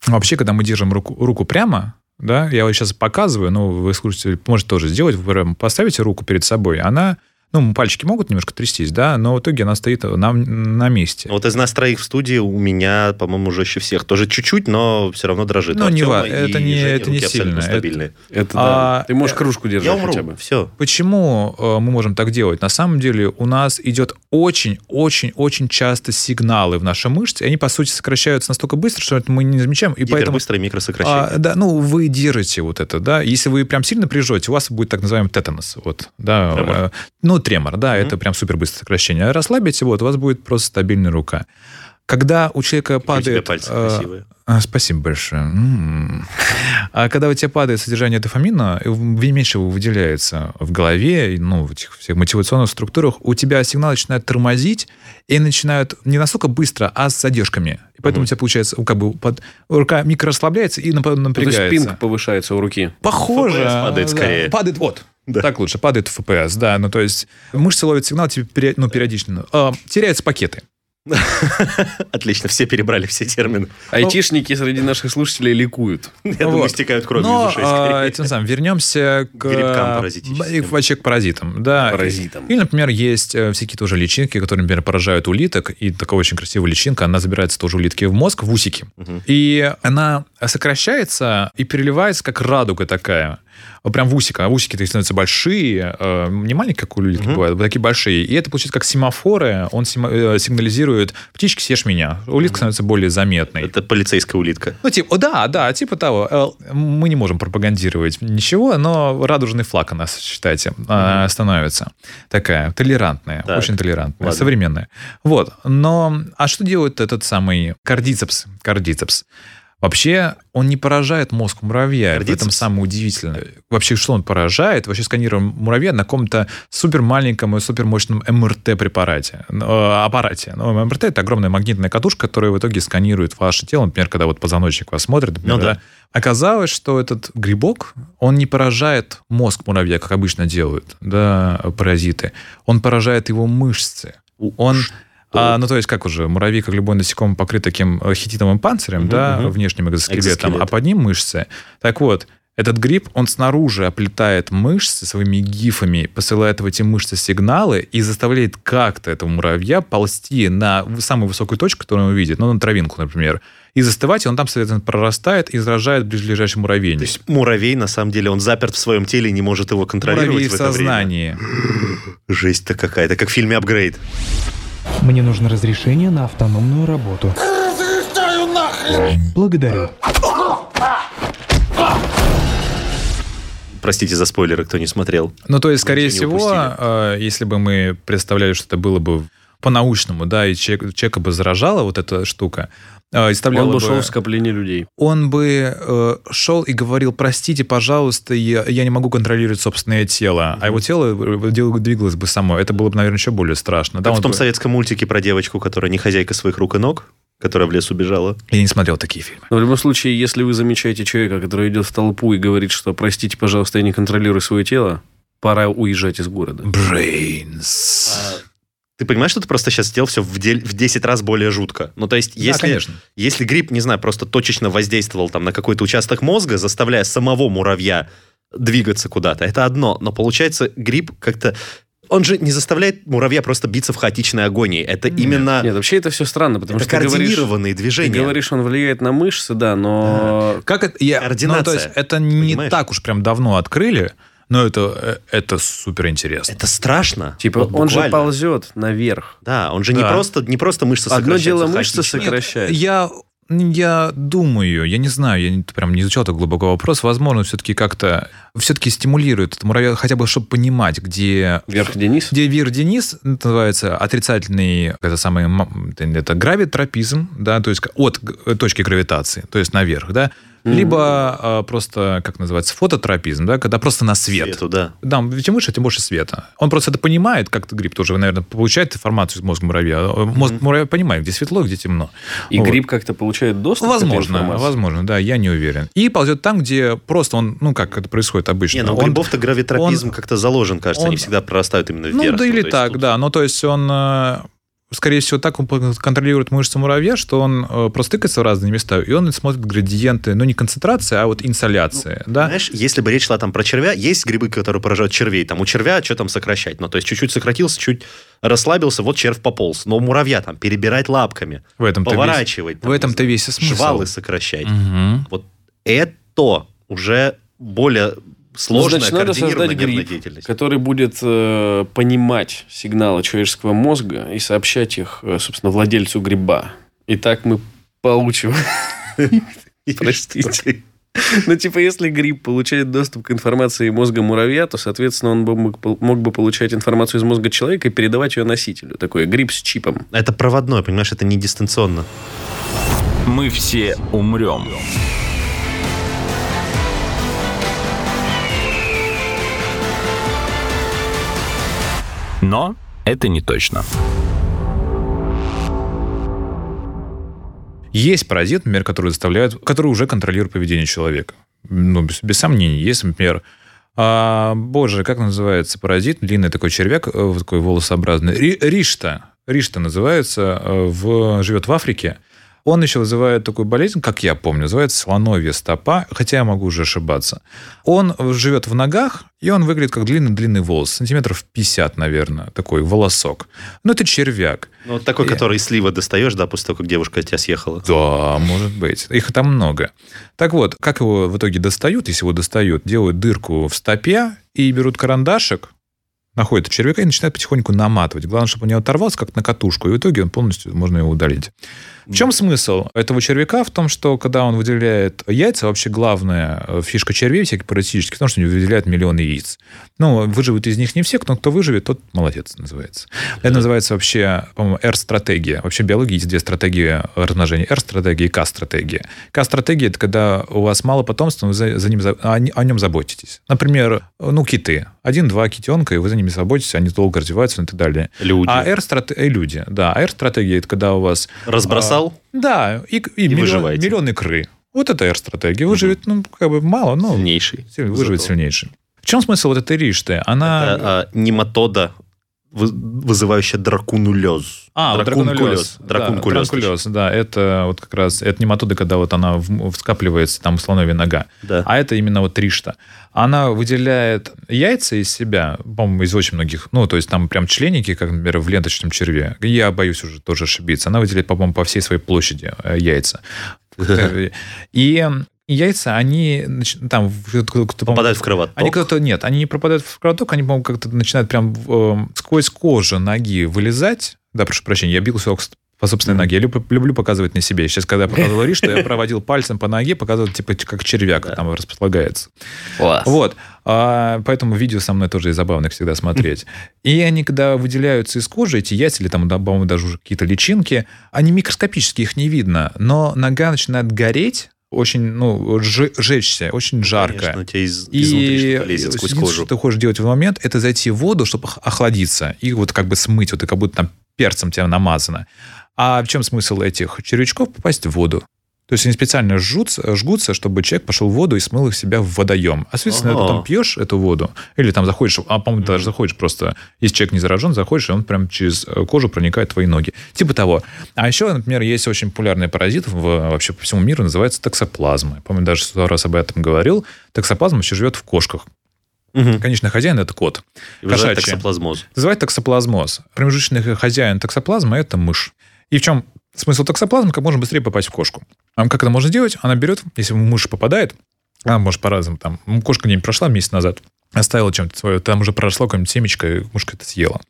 вообще, когда мы держим руку, руку прямо, да, я вот сейчас показываю, ну, вы слушайте, можете тоже сделать, вы поставите руку перед собой, она, ну, пальчики могут немножко трястись, да, но в итоге она стоит на, на месте. Вот из нас троих в студии у меня, по-моему, жестче всех. Тоже чуть-чуть, но все равно дрожит. Ну, не Артема ва- и это не- Жени это не сильно. стабильные. Это А, да. Ты можешь кружку держать Я умру. хотя бы. Все. Почему э, мы можем так делать? На самом деле у нас идет очень-очень-очень часто сигналы в наши мышцы, и они, по сути, сокращаются настолько быстро, что это мы не замечаем, и поэтому... Гипербыстрое микросокращение. А, да, ну, вы держите вот это, да. Если вы прям сильно прижете, у вас будет так называемый тетанус. Вот, да, э, ну, тремор, да, это прям супер быстрое сокращение. Расслабите, вот, у вас будет просто стабильная рука. Когда у человека Какие у падает... пальцы э, красивые. а, Спасибо большое. М. А когда у тебя падает содержание дофамина, меньше его выделяется в голове, и, ну, в этих всех мотивационных структурах, у тебя сигнал начинает тормозить, и начинают не настолько быстро, а с задержками. И поэтому у тебя получается, как бы под- рука микро расслабляется и нап- Ну, То напрягается. есть пинг повышается у руки. Похоже. FPS падает да. скорее. Падает, вот. Да. Так лучше, падает FPS, да. Ну, то есть мышцы ловят сигнал тебе пере- ну, периодично. А, теряются пакеты. [laughs] Отлично, все перебрали все термины. Айтишники среди наших слушателей ликуют. Я думаю, Вот. стекают кровью Но, из ушей а, тем самым вернемся к Грибкам паразитическим. и вообще к паразитам. Да. Паразитам. Или, например, есть э, всякие тоже личинки, которые, например, поражают улиток, и такая очень красивая личинка, она забирается тоже улитки в мозг, в усики. И она сокращается и переливается, как радуга такая. Прям в усика. А усики такие становятся большие, э, не маленькие, как у улитки бывают, а такие большие. И это получается как семафоры, он э, сигнализирует, птички, съешь меня. Улитка становится более заметной. Это полицейская улитка. Ну, типа, да, да, типа того. Э, Мы не можем пропагандировать ничего, но радужный флаг у нас, считайте, э, становится. Такая толерантная, Так. очень толерантная, Ладно. современная. Вот. Но, а что делает этот самый кардицепс? Кардицепс. Вообще, он не поражает мозг муравья. В Кардицепс? этом самое удивительное. Вообще, что он поражает? Вообще, сканируем муравья на каком-то супер маленьком и супер мощном МРТ-препарате, э, аппарате. Ну, МРТ – это огромная магнитная катушка, которая в итоге сканирует ваше тело. Например, когда вот позвоночник вас смотрит, например, Ну да. да. Оказалось, что этот грибок, он не поражает мозг муравья, как обычно делают да, паразиты. Он поражает его мышцы. Он а, ну, то есть, как уже, муравей, как любой насекомый, покрыт таким э, хитиновым панцирем, да, мгм. внешним экзоскелетом, Экзоскелет. а под ним мышцы. Так вот, этот гриб, он снаружи оплетает мышцы своими гифами, посылает в эти мышцы сигналы и заставляет как-то этого муравья ползти на самую высокую точку, которую он увидит, ну, на травинку, например, и заставать, и он там, соответственно, прорастает и заражает ближайший муравейник. То есть муравей, на самом деле, он заперт в своем теле и не может его контролировать Муравей в в это время. сознании. Жесть-то какая-то, как в фильме «Апгрейд». Мне нужно разрешение на автономную работу. Разрешаю нахрен! Благодарю. Простите за спойлеры, кто не смотрел. Ну, то есть, скорее всего, э, если бы мы представляли, что это было бы по-научному, да, и человек, человека бы заражала вот эта штука, заставляла Он бы шел в скопление людей. он бы э, шел и говорил, простите, пожалуйста, я, я не могу контролировать собственное тело, а его тело э, двигалось бы само. Это было бы, наверное, еще более страшно. Да, Как в том бы- советском мультике про девочку, которая не хозяйка своих рук и ног, которая в лес убежала. Я не смотрел такие фильмы. Но в любом случае, если вы замечаете человека, который идет в толпу и говорит, что простите, пожалуйста, я не контролирую свое тело, пора уезжать из города. Brains. Ты понимаешь, что ты просто сейчас сделал все в, де- в 10 раз более жутко? Ну, то есть, Да, если, конечно. если грипп, не знаю, просто точечно воздействовал там на какой-то участок мозга, заставляя самого муравья двигаться куда-то, это одно. Но получается, грипп как-то... Он же не заставляет муравья просто биться в хаотичной агонии. Это именно... Нет, вообще это все странно, потому это что ты говоришь, координированные ты движения. говоришь, он влияет на мышцы, да, но Как это? Я, Координация. Ну, то есть это не Понимаешь? так уж прям давно открыли, но это, э, это супер интересно. Это страшно. типа Вот он же буквально. ползет наверх. Да, он же не Да. просто, не просто мышцы Одно сокращаются дело мышцы хаотично. сокращает. Я, я думаю, я не знаю, я не- прям не изучал так глубоко вопрос, возможно, все-таки как-то все-таки стимулирует это муравья, хотя бы чтобы понимать, где Вверх Денис. где вир Денис это называется отрицательный это самый это гравитропизм, да, то есть от точки гравитации, то есть наверх, да, либо а, просто как называется фототропизм, да, когда просто на свет. Свету, да. Да, чем выше, тем больше света. Он просто это понимает, как-то гриб тоже, наверное, получает информацию из мозга муравья. Мозг муравья понимает, где светло, где темно. И Вот. гриб как-то получает доступ к этой Возможно, возможно, да, я не уверен. И ползет там, где просто он, ну, как это происходит обычно. Не, ну у Он- грибов-то гравитропизм как-то заложен, кажется. он- Они всегда прорастают именно Ну, вверх. да или то так, тут- да. Ну, то есть он, э, скорее всего, так он контролирует мышцы муравья, что он э, просто тыкается в разные места, и он смотрит градиенты, ну, не концентрации, а вот инсоляции, да. Знаешь, если бы речь шла там про червя, есть грибы, которые поражают червей. Там у червя что там сокращать? Ну, то есть чуть-чуть сократился, чуть расслабился, вот червь пополз. Но у муравья там перебирать лапками, В весь, поворачивать. там, в этом-то весь смысл. Жвалы сокращать. Мгм. Вот это уже более сложная Значит, надо создать деятельность. который будет э, понимать сигналы человеческого мозга и сообщать их, э, собственно, владельцу гриба. И так мы получим... [laughs] Простите. Ну, типа, если гриб получает доступ к информации мозга муравья, то, соответственно, он бы мог, мог бы получать информацию из мозга человека и передавать ее носителю. Такой гриб с чипом. Это проводной, понимаешь, это не дистанционно. Мы все умрем. Но это не точно. Есть паразит, например, который заставляет, который уже контролирует поведение человека. Ну, без, без сомнений. Есть, например, а, боже, как называется паразит? Длинный такой червяк, э, вот такой волосообразный. Ри- ришта. Ришта называется, э, в, живет в Африке. Он еще вызывает такую болезнь, как я помню, называется слоновья стопа, хотя я могу уже ошибаться. Он живет в ногах, и он выглядит как длинный-длинный волос, сантиметров 50, наверное, такой волосок. Но это червяк. Ну, вот такой, И- который слива достаешь, да, после того, как девушка от тебя съехала. Да, может быть. Их там много. Так вот, как его в итоге достают, если его достают, делают дырку в стопе и берут карандашик, находят червяка и начинают потихоньку наматывать. Главное, чтобы он не оторвался, как на катушку, и в итоге он полностью, можно его удалить. В чем смысл этого червяка? В том, что когда он выделяет яйца, вообще главная э, фишка червей всяких паразитических, в том, что они выделяют миллионы яиц. Ну, выживут из них не все, но кто выживет, тот молодец называется. Это называется вообще, по-моему, R-стратегия. Вообще в биологии есть две стратегии размножения. R-стратегия и K-стратегия. K-стратегия – это когда у вас мало потомства, вы за, за ним, за- о, о нем заботитесь. Например, ну, киты. Один-два китенка, и вы за ними заботитесь, они долго развиваются и так далее. Люди. А R-стратегия... люди, да. А R-стратегия – это когда у вас Разбросал? да, и, и, миллион- выживаете. миллион икры. Вот это R-стратегия. Выживет, ну, как бы мало, но Сильнейший. силь- выживет Зато. сильнейший. В чем смысл вот этой ришты? Она... Это а, нематода, вы- вызывающая дракунулез. А, вот дракункулез. Да, дракункулез, да, это вот как раз, это нематода, когда вот она в- скапливается, там, слоновья нога. Да. А это именно вот ришта. Она выделяет яйца из себя, по-моему, из очень многих, ну, то есть там прям членники, как, например, в ленточном черве. Я боюсь уже тоже ошибиться. Она выделяет, по-моему, по всей своей площади э, яйца. [laughs] И яйца, они там... кто- кто- кто- Попадают в кровоток. Они кто-то нет, они не пропадают в кровоток, они, по-моему, как-то начинают прям э, сквозь кожу ноги вылезать. Да, прошу прощения, я бился об по собственной ноге. Я люблю, люблю показывать на себе. Сейчас, когда я показывал Риш, что я [laughs] проводил пальцем по ноге, показывал, типа, как червяк там располагается. Класс. Вот. А, поэтому видео со мной тоже и забавно всегда смотреть. И они, когда выделяются из кожи, эти яйца, или там, по-моему, даже уже какие-то личинки, они микроскопически, их не видно. Но нога начинает гореть, очень, ну, жечься, очень жарко. Конечно, тебя из, И лезет сквозь единственное, кожу. что ты хочешь делать в момент, это зайти в воду, чтобы ох- охладиться, и вот как бы смыть, вот и как будто там перцем тебя намазано. А в чем смысл этих червячков? Попасть в воду. То есть они специально жгутся, жгутся, чтобы человек пошел в воду и смыл их себя в водоем. А, соответственно, Ага. потом пьешь эту воду, или там заходишь, а, по-моему, даже заходишь просто, если человек не заражен, заходишь, и он прям через э, кожу проникает в твои ноги. Типа того. А еще, например, есть очень популярный паразит в, вообще по всему миру, называется токсоплазма. Я помню, даже сто раз об этом говорил. Токсоплазма еще живет в кошках. Мгм. Конечно, хозяин это кот. И вызывает кошачья. токсоплазмоз. Называют токсоплазмоз. Промежуточный хозяин токсоплазмы – это мышь. И в чем смысл токсоплазмы? Как можно быстрее попасть в кошку. А как это можно делать? Она берет, если мышь попадает, она может по-разному. Там, кошка где-нибудь прошла месяц назад, оставила чем-то свое, там уже прошло какое-нибудь семечко, и мышка это съела.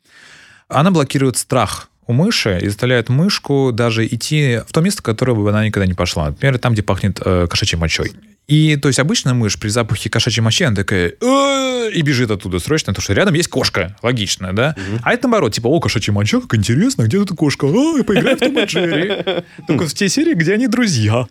Она блокирует страх у мыши и заставляет мышку даже идти в то место, в которое бы она никогда не пошла. Например, там, где пахнет э, кошачьей мочой. И, то есть, обычная мышь при запахе кошачьей мочи, она такая «Э!» и бежит оттуда срочно, потому что рядом есть кошка. Логично, да? А это наоборот, типа, о, кошачья моча, как интересно, где тут кошка? А, поиграем в Том и Джерри. [laughs] Только в те серии, где они друзья.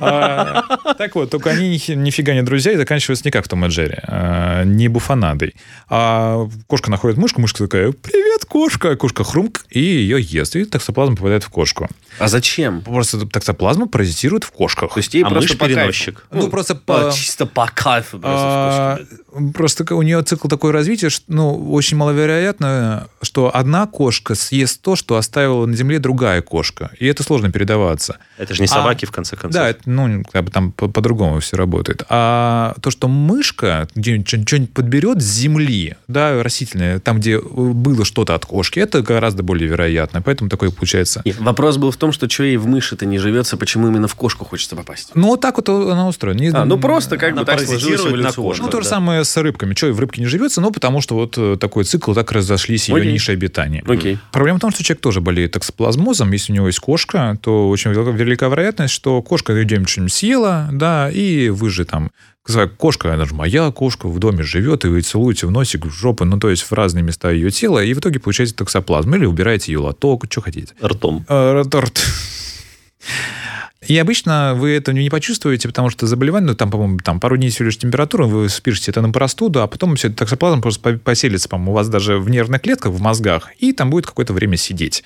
А, Так вот, только они ни- нифига не друзья и заканчиваются не как в Том и Джерри, а, не буфанадой. А кошка находит мышку, мышка такая «Привет, кошка!» Кошка хрумк, и ее ест. И токсоплазма попадает в кошку. А зачем? Просто токсоплазма паразитирует в кошках. То есть ей А просто мышь переносчик. Ну, просто По- по... чисто по кайфу просто А. Просто у нее цикл такое развитие, что, ну, очень маловероятно, что одна кошка съест то, что оставила на земле другая кошка. И это сложно передаваться. Это же не А, собаки, в конце концов. Да, это, ну, как бы там по- по-другому все работает. А то, что мышка где-нибудь что- что-нибудь подберет с земли, да, растительное, там, где было что-то от кошки, это гораздо более вероятно. Поэтому такое получается. Нет, вопрос был в том, что что ей в мыши-то не живется, почему именно в кошку хочется попасть. Ну, вот так вот она устроена. Не- А, ну просто как бы так сложилось эволюционно. кошках. Ну, то же да. самое с рыбками. Что, в рыбке не живется? Ну, потому что вот э, такой цикл, так разошлись ее Окей. ниши обитания. Окей. Проблема в том, что человек тоже болеет токсоплазмозом. Если у него есть кошка, то очень велика, вероятность, что кошка где-нибудь что-нибудь съела, да, и вы же там кошка, она же моя кошка, в доме живет, и вы целуете в носик, в жопу, ну, то есть в разные места ее тела, и в итоге получаете токсоплазму. Или убираете ее лоток, что хотите. Ртом. Э, торт. И обычно вы это не почувствуете, потому что заболевание, ну, там, по-моему, там пару дней всего лишь температура, вы спишете это на простуду, а потом все токсоплазм просто по- поселится, по-моему, у вас даже в нервных клетках, в мозгах, и там будет какое-то время сидеть.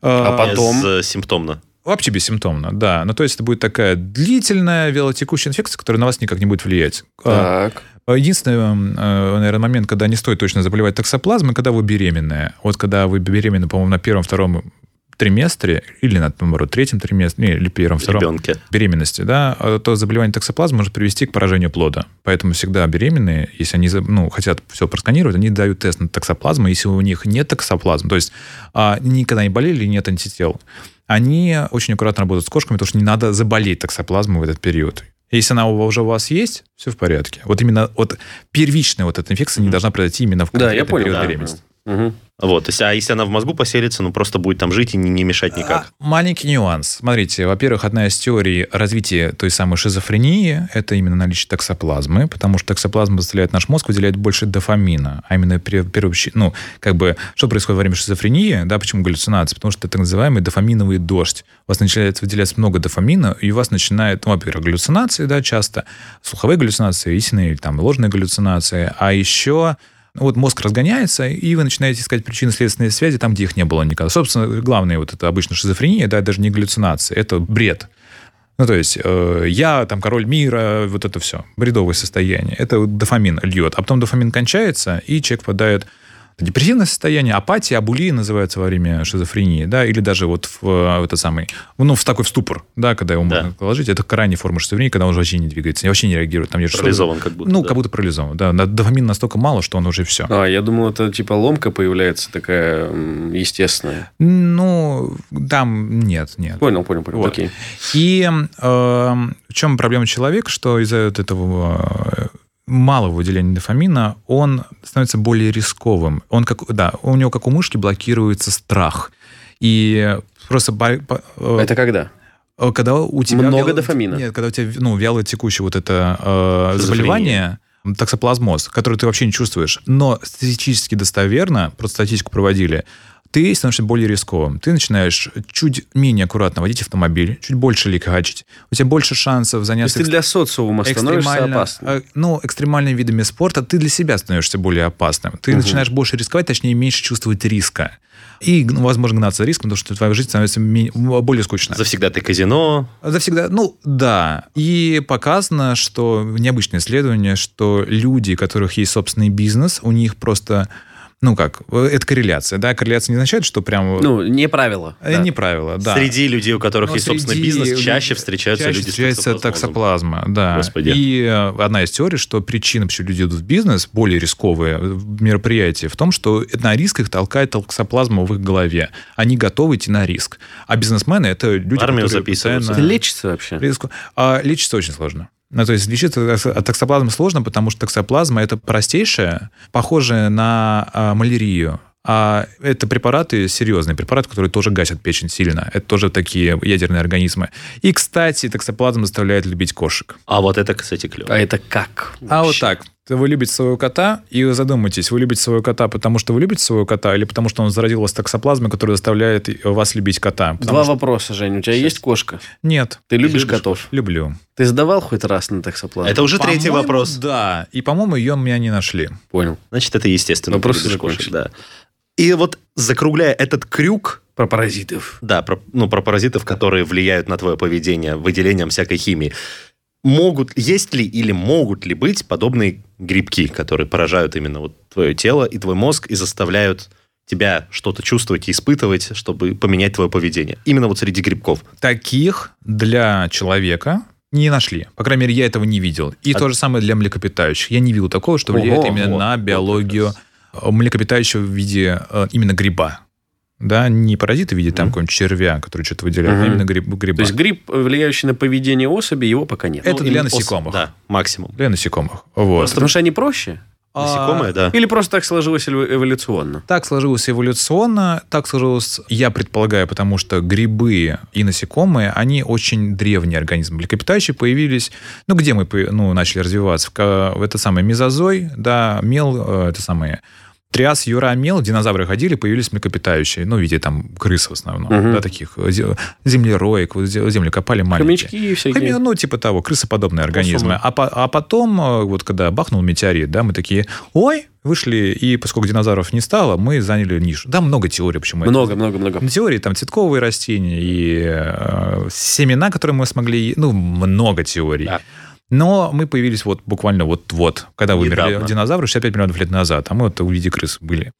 А А, потом? Симптомно. Вообще бессимптомно, да. Ну, то есть это будет такая длительная велотекущая инфекция, которая на вас никак не будет влиять. А, Так. Единственный, э, наверное, момент, когда не стоит точно заболевать токсоплазмой, когда вы беременная. Вот когда вы беременны, по-моему, на первом-втором триместре, или, на, наоборот, третьем триместре, или первом-втором Ребенке. беременности, да, а то заболевание токсоплазмы может привести к поражению плода. Поэтому всегда беременные, если они ну, хотят все просканировать, они дают тест на токсоплазму. Если у них нет токсоплазмы, то есть а, никогда не болели, нет антител, они очень аккуратно работают с кошками, потому что не надо заболеть токсоплазмой в этот период. Если она уже у вас есть, все в порядке. Вот именно вот первичная вот эта инфекция не должна произойти именно в Да, я конкретный понял. период да. беременности. Мгм. Вот, то есть, а если она в мозгу поселится, ну просто будет там жить и не, не мешать никак. А, Маленький нюанс. Смотрите, во-первых, одна из теорий развития той самой шизофрении – это именно наличие токсоплазмы, потому что токсоплазма заставляет наш мозг выделять больше дофамина, а именно первообще- ну, как бы, что происходит во время шизофрении, да, почему галлюцинации? Потому что это так называемый дофаминовый дождь. У вас начинает выделяться много дофамина, и у вас начинает, ну, во-первых, галлюцинации, да, часто, слуховые галлюцинации, истинные или там ложные галлюцинации, а еще вот мозг разгоняется, и вы начинаете искать причины следственные связи там, где их не было никогда. Собственно, главное, вот это обычно шизофрения, да, даже не галлюцинации, это бред. Ну, то есть, э, я там король мира, вот это все, бредовое состояние. Это дофамин льет. А потом дофамин кончается, и человек попадает депрессивное состояние, апатия, абулия называется во время шизофрении, да, или даже вот в, э, в это самый, ну, в такой в ступор, да, когда его Да. можно положить. Это крайняя форма шизофрении, когда он уже вообще не двигается, вообще не реагирует. Там нет что- Парализован как будто. Ну, да. как будто парализован, да. На- Дофамина настолько мало, что он уже все. А, я думал, это типа ломка появляется такая естественная. Ну, там нет, нет. Понял, понял, понял. Вот. Окей. И э, в чем проблема человека, что из-за этого э, малого выделения дофамина он становится более рисковым. Он как, да, у него как у мышки блокируется страх. И просто... э, Это когда? э, когда у тебя... Много вяло- дофамина. Нет, когда у тебя ну, вяло текущее вот это э, заболевание, токсоплазмоз, который ты вообще не чувствуешь, но статистически достоверно, просто статистику проводили, ты становишься более рисковым. Ты начинаешь чуть менее аккуратно водить автомобиль, чуть больше ликачить. У тебя больше шансов То есть заняться ты для социума становишься опасным. э, ну, экстремальными видами спорта, ты для себя становишься более опасным. Ты начинаешь больше рисковать, точнее, меньше чувствовать риска. И, ну, возможно, гнаться риском, потому что твоя жизнь становится более скучной. Завсегда ты казино. Завсегда, ну да. И показано, что необычное исследование, что люди, у которых есть собственный бизнес, у них просто, ну как, э, это корреляция, да? Корреляция не означает, что прям... Ну, не правило. э, не правило, да. Среди людей, у которых Но есть собственный бизнес, чаще встречаются чаще люди встречается с токсоплазма, да. Господи. И э, одна из теорий, что причина, почему люди идут в бизнес, более рисковые мероприятия, в том, что на риск их толкает токсоплазма в их голове. Они готовы идти на риск. А бизнесмены — это люди, В армию которые записываются. Это постоянно... лечится вообще? риску. А лечится очень сложно. Ну, то есть лечиться от токсоплазмы сложно, потому что токсоплазма это простейшая, похожая на а, малярию. А это препараты, серьезные препараты, которые тоже гасят печень сильно. Это тоже такие ядерные организмы. И, кстати, токсоплазма заставляет любить кошек. А вот это, кстати, клево. А это как? А вот вообще? Вы любите своего кота, и вы задумайтесь, вы любите своего кота, потому что вы любите своего кота, или потому что он заразил вас токсоплазмой, которая заставляет вас любить кота? Потому Два что- вопроса, Жень. У тебя есть кошка? Нет. Ты любишь любишь котов? Люблю. Ты сдавал хоть раз на токсоплазму? Это уже третий вопрос. Да. И, по-моему, ее меня не нашли. Понял. Значит, это естественно. Любишь закончены. кошек, Да. И вот закругляя этот крюк, Про паразитов. да, про, ну, про паразитов, которые влияют на твое поведение выделением всякой химии, могут, есть ли или могут ли быть подобные грибки, которые поражают именно вот твое тело и твой мозг и заставляют тебя что-то чувствовать и испытывать, чтобы поменять твое поведение. Именно вот среди грибков. Таких для человека не нашли. По крайней мере, я этого не видел. И А- то же самое для млекопитающих. Я не видел такого, что влияет Ого, именно вот, на вот биологию э, млекопитающего в виде э, именно гриба. Да, не паразита в виде там Мгм. какого-нибудь червя, который что-то выделяет, а именно гриб, гриба. То есть гриб, влияющий на поведение особи, его пока нет. Это для именно ос- насекомых. Да, максимум. Для насекомых. Вот. Потому что они проще? Насекомые, да. Или просто так сложилось эво- эволюционно? Так сложилось эволюционно, так сложилось, я предполагаю, потому что грибы и насекомые, они очень древние организмы. Млекопитающие появились, ну, где мы ну, начали развиваться? В, в это самое мезозой, да, мел, э, это самое, Триас, Юра, Мел, динозавры ходили, появились млекопитающие, ну, в виде там крыс в основном, Мгм. да, таких э, зе- землероек, вот зе- землю копали маленькие. Хомячки всякие. Хоми- Ну, типа того, крысоподобные организмы. А, по- а потом, э, вот когда бахнул метеорит, да, мы такие, ой, вышли, и поскольку динозавров не стало, мы заняли нишу. Да, много теорий, почему это. Много, много, много. Теории, там, цветковые растения и э, семена, которые мы смогли... Ну, много теорий. Да. Но мы появились вот буквально вот-вот, когда вымерли Недавно. динозавры 65 миллионов лет назад, а мы вот в виде крыс были.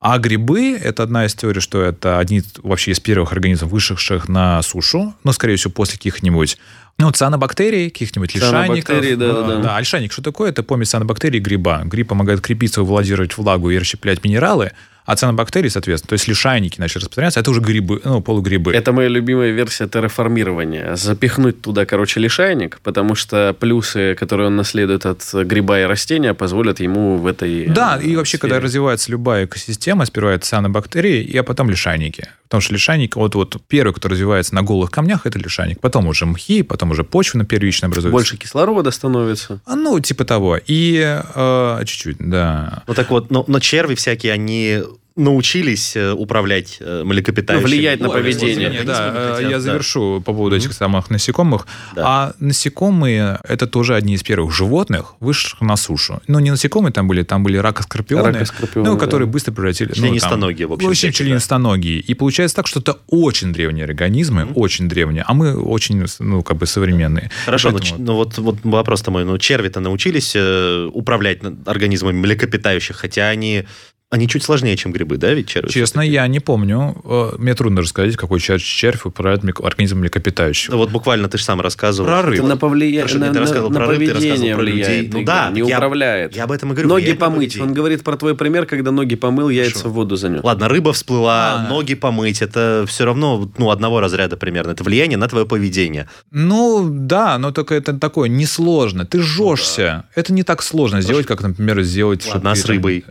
А грибы – это одна из теорий, что это одни вообще из первых организмов, вышедших на сушу, но, скорее всего, после каких-нибудь ну, цианобактерий, каких-нибудь лишайников. Цианобактерии, да, да, да. А лишайник что такое? Это помесь цианобактерий и гриба. Гриб помогает крепиться, владировать влагу и расщеплять минералы, а цианобактерии, соответственно, то есть лишайники начали распространяться, это уже грибы, ну, полугрибы. Это моя любимая версия терраформирования. Запихнуть туда, короче, лишайник, потому что плюсы, которые он наследует от гриба и растения, позволят ему в этой Да, э, и вообще, сфере. когда развивается любая экосистема, сперва это цианобактерии, а потом лишайники. Потому что лишайник, вот, вот первый, кто развивается на голых камнях, это лишайник. Потом уже мхи, потом уже почва на первично образуется. Больше кислорода становится. А, Ну, типа того. И э, чуть-чуть, да. Ну так вот, но, но черви всякие, они научились э, управлять э, млекопитающими. Ну, влиять на поведение. организмами, Да, хотят, я да. завершу по поводу этих самых насекомых. Да. А насекомые – это тоже одни из первых животных, вышедших на сушу. Ну, не насекомые там были, там были ракоскорпионы, Ракоскорпионы, ну, да. которые быстро превратили... ну, там- Членистоногие, в общем, В общем, да. членистоногие. И получается так, что это очень древние организмы, очень древние, а мы очень, ну, как бы современные. Хорошо, ну, Поэтому- ч- ну вот, вот вопрос-то мой. Ну, черви-то научились э, управлять организмами млекопитающих, хотя они, они чуть сложнее, чем грибы, да, ведь черви? Честно, я не помню. Э, Мне трудно рассказать, какой червь, червь управляет организмом млекопитающего. Ну, вот буквально ты же сам рассказывал. Про рыб. Это на, повлия- Хорошо, на, ты на- рассказывал на про рыб, ты поведение рассказывал про людей. Ну да, не я- управляет. Я об этом и говорю. ноги помыть. Он говорит про твой пример, когда ноги помыл, яйца в воду занес. Ладно, рыба всплыла, А. ноги помыть, это все равно ну, одного разряда примерно. Это влияние на твое поведение. Ну, да, но только это такое несложно. Ты жжешься. Это не так сложно сделать, как, например, сделать... Ну Ладно, а с ты рыбой?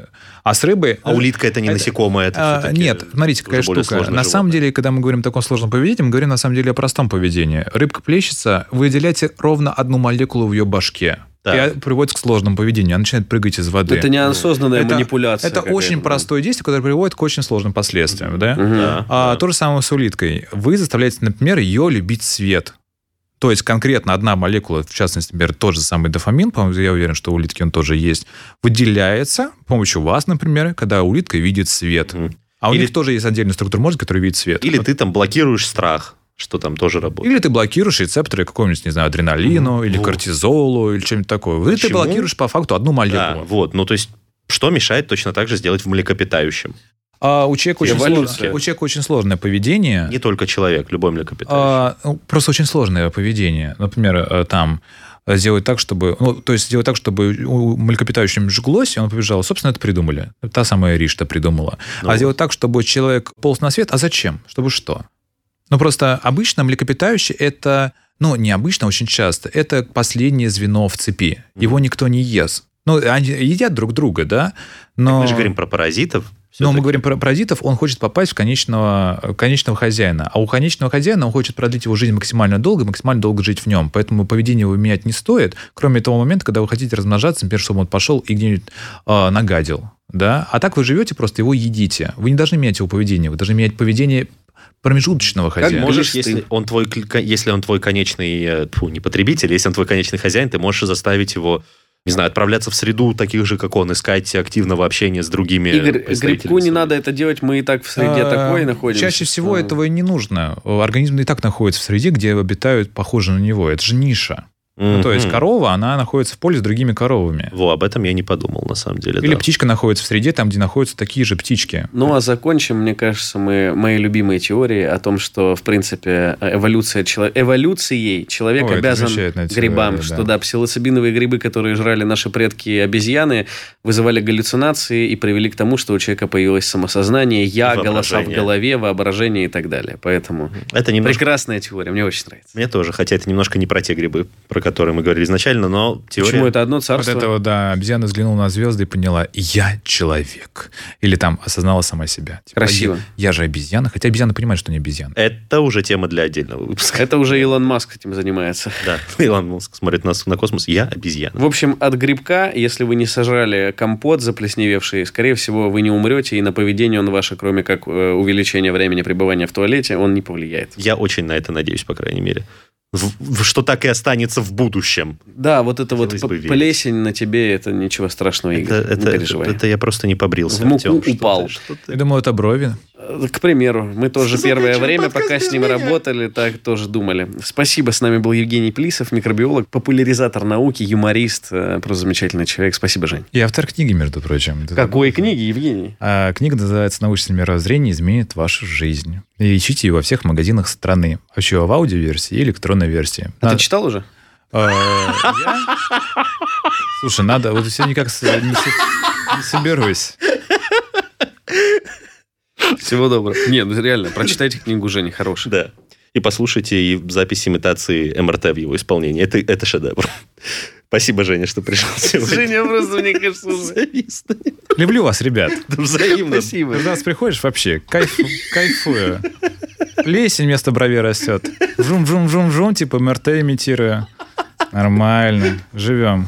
А с рыбой такой... А улитка это не Это- насекомое, это А, Нет, смотрите, какая штука. На сложное самом животное. деле, когда мы говорим о таком сложном поведении, мы говорим на самом деле о простом поведении. Рыбка плещется, вы выделяете ровно одну молекулу в ее башке. Да. И приводит к сложному поведению. Она начинает прыгать из воды. Это неосознанная Это- манипуляция. Это очень простое действие, которое приводит к очень сложным последствиям. Да? Мгм. Да, А, да. То же самое с улиткой. Вы заставляете, например, ее любить свет. То есть конкретно одна молекула, в частности, например, тот же самый дофамин, по-моему, я уверен, что у улитки он тоже есть, выделяется с помощью вас, например, когда улитка видит свет. А у Или- них тоже есть отдельная структура мозга, которая видит свет. Или ты там блокируешь страх, что там тоже работает. Или ты блокируешь рецепторы какому-нибудь, не знаю, адреналину, или Вот. кортизолу, или чем-нибудь такое. Вы ты Почему? блокируешь по факту одну Да, молекулу. вот. Ну, то есть, что мешает точно так же сделать в млекопитающем? А у человека, очень сложное, у человека очень сложное поведение. Не только человек, любой млекопитающий. А, ну, просто очень сложное поведение. Например, э, там сделать так, чтобы... Ну, то есть сделать так, чтобы у млекопитающего жглось, и он побежал. Собственно, это придумали. Та самая Ришта придумала. Ну а сделать так, чтобы человек полз на свет. А зачем? Чтобы что? Ну, просто обычно млекопитающие это... Ну, необычно, очень часто. Это последнее звено в цепи. Его никто не ест. Ну, они едят друг друга, да? Но... Мы же говорим про паразитов. Но мы всё-таки. говорим про паразитов, он хочет попасть в конечного, конечного хозяина. А у конечного хозяина он хочет продлить его жизнь максимально долго, и максимально долго жить в нем. Поэтому поведение его менять не стоит, кроме того момента, когда вы хотите размножаться, например, чтобы он пошел и где-нибудь э, нагадил. Да? А так вы живете, просто его едите. Вы не должны менять его поведение, вы должны менять поведение промежуточного Как хозяина. можешь, Глисты. если он твой, если он твой конечный, э, тьфу, не потребитель, если он твой конечный хозяин, ты можешь заставить его, не знаю, отправляться в среду таких же, как он, искать активного общения с другими Игорь, грибку не надо это делать, мы и так в среде А, такой находимся. Чаще всего А. этого и не нужно. Организм и так находится в среде, где обитают похожие на него. Это же ниша. Ну, то есть корова, она находится в поле с другими коровами. Во, об этом я не подумал, на самом деле. Или да. птичка находится в среде, там, где находятся такие же птички. Ну, а закончим, мне кажется, мы мои любимые теории о том, что, в принципе, эволюция чело- эволюцией человек Ой, обязан замечательная грибам, да. что да, псилоцибиновые грибы, которые жрали наши предки и обезьяны, вызывали галлюцинации и привели к тому, что у человека появилось самосознание, я, голоса в голове, воображение и так далее. Поэтому Это немножко... прекрасная теория, мне очень нравится. Мне тоже, хотя это немножко не про те грибы, про которые мы говорили изначально, но теория... Почему это одно Вот царство? это вот, да, обезьяна взглянула на звезды и поняла, я человек. Или там осознала сама себя. Типа, Красиво. Я, я же обезьяна, хотя обезьяна понимает, что не обезьяна. Это уже тема для отдельного выпуска. Это уже Илон Маск этим занимается. Да, [laughs] Илон Маск смотрит на, на космос, я обезьяна. В общем, от грибка, если вы не сожрали компот заплесневевший, скорее всего, вы не умрете, и на поведение он ваше, кроме как э, увеличения времени пребывания в туалете, он не повлияет. Я очень на это надеюсь, по крайней мере. В- что так и останется в будущем. Да, вот это вот Хотелось верить. плесень на тебе, это ничего страшного, Это, Игорь, не это, переживай. это я просто не побрился. В муку Артем, что упал. ты- что ты? Я думаю, это брови. Э, К примеру, мы тоже Что за первое время, пока с ним меня? работали, так тоже думали. Спасибо, с нами был Евгений Плисов, микробиолог, популяризатор науки, юморист, э, просто замечательный человек. Спасибо, Жень. И автор книги, между прочим. Какой книги, Евгений? А, книга называется «Научное мировоззрение изменит вашу жизнь». И ищите ее во всех магазинах страны. Вообще в аудиоверсии и электронной версии. А Надо- ты читал уже? А, я? Слушай, надо... Вот все никак не соберусь. Всего доброго. Не, ну реально, прочитайте книгу Жени, хорошая. Да. И послушайте и запись имитации МРТ в его исполнении. Это, это шедевр. Спасибо, Женя, что пришел сегодня. Женя просто, мне кажется, уже... Люблю вас, ребят. Да Взаимно. Спасибо. Когда нас приходишь, вообще кайф, кайфую. Плесень вместо бровей растет. Жум-жум-жум-жум, типа МРТ имитируя. Нормально. Живем.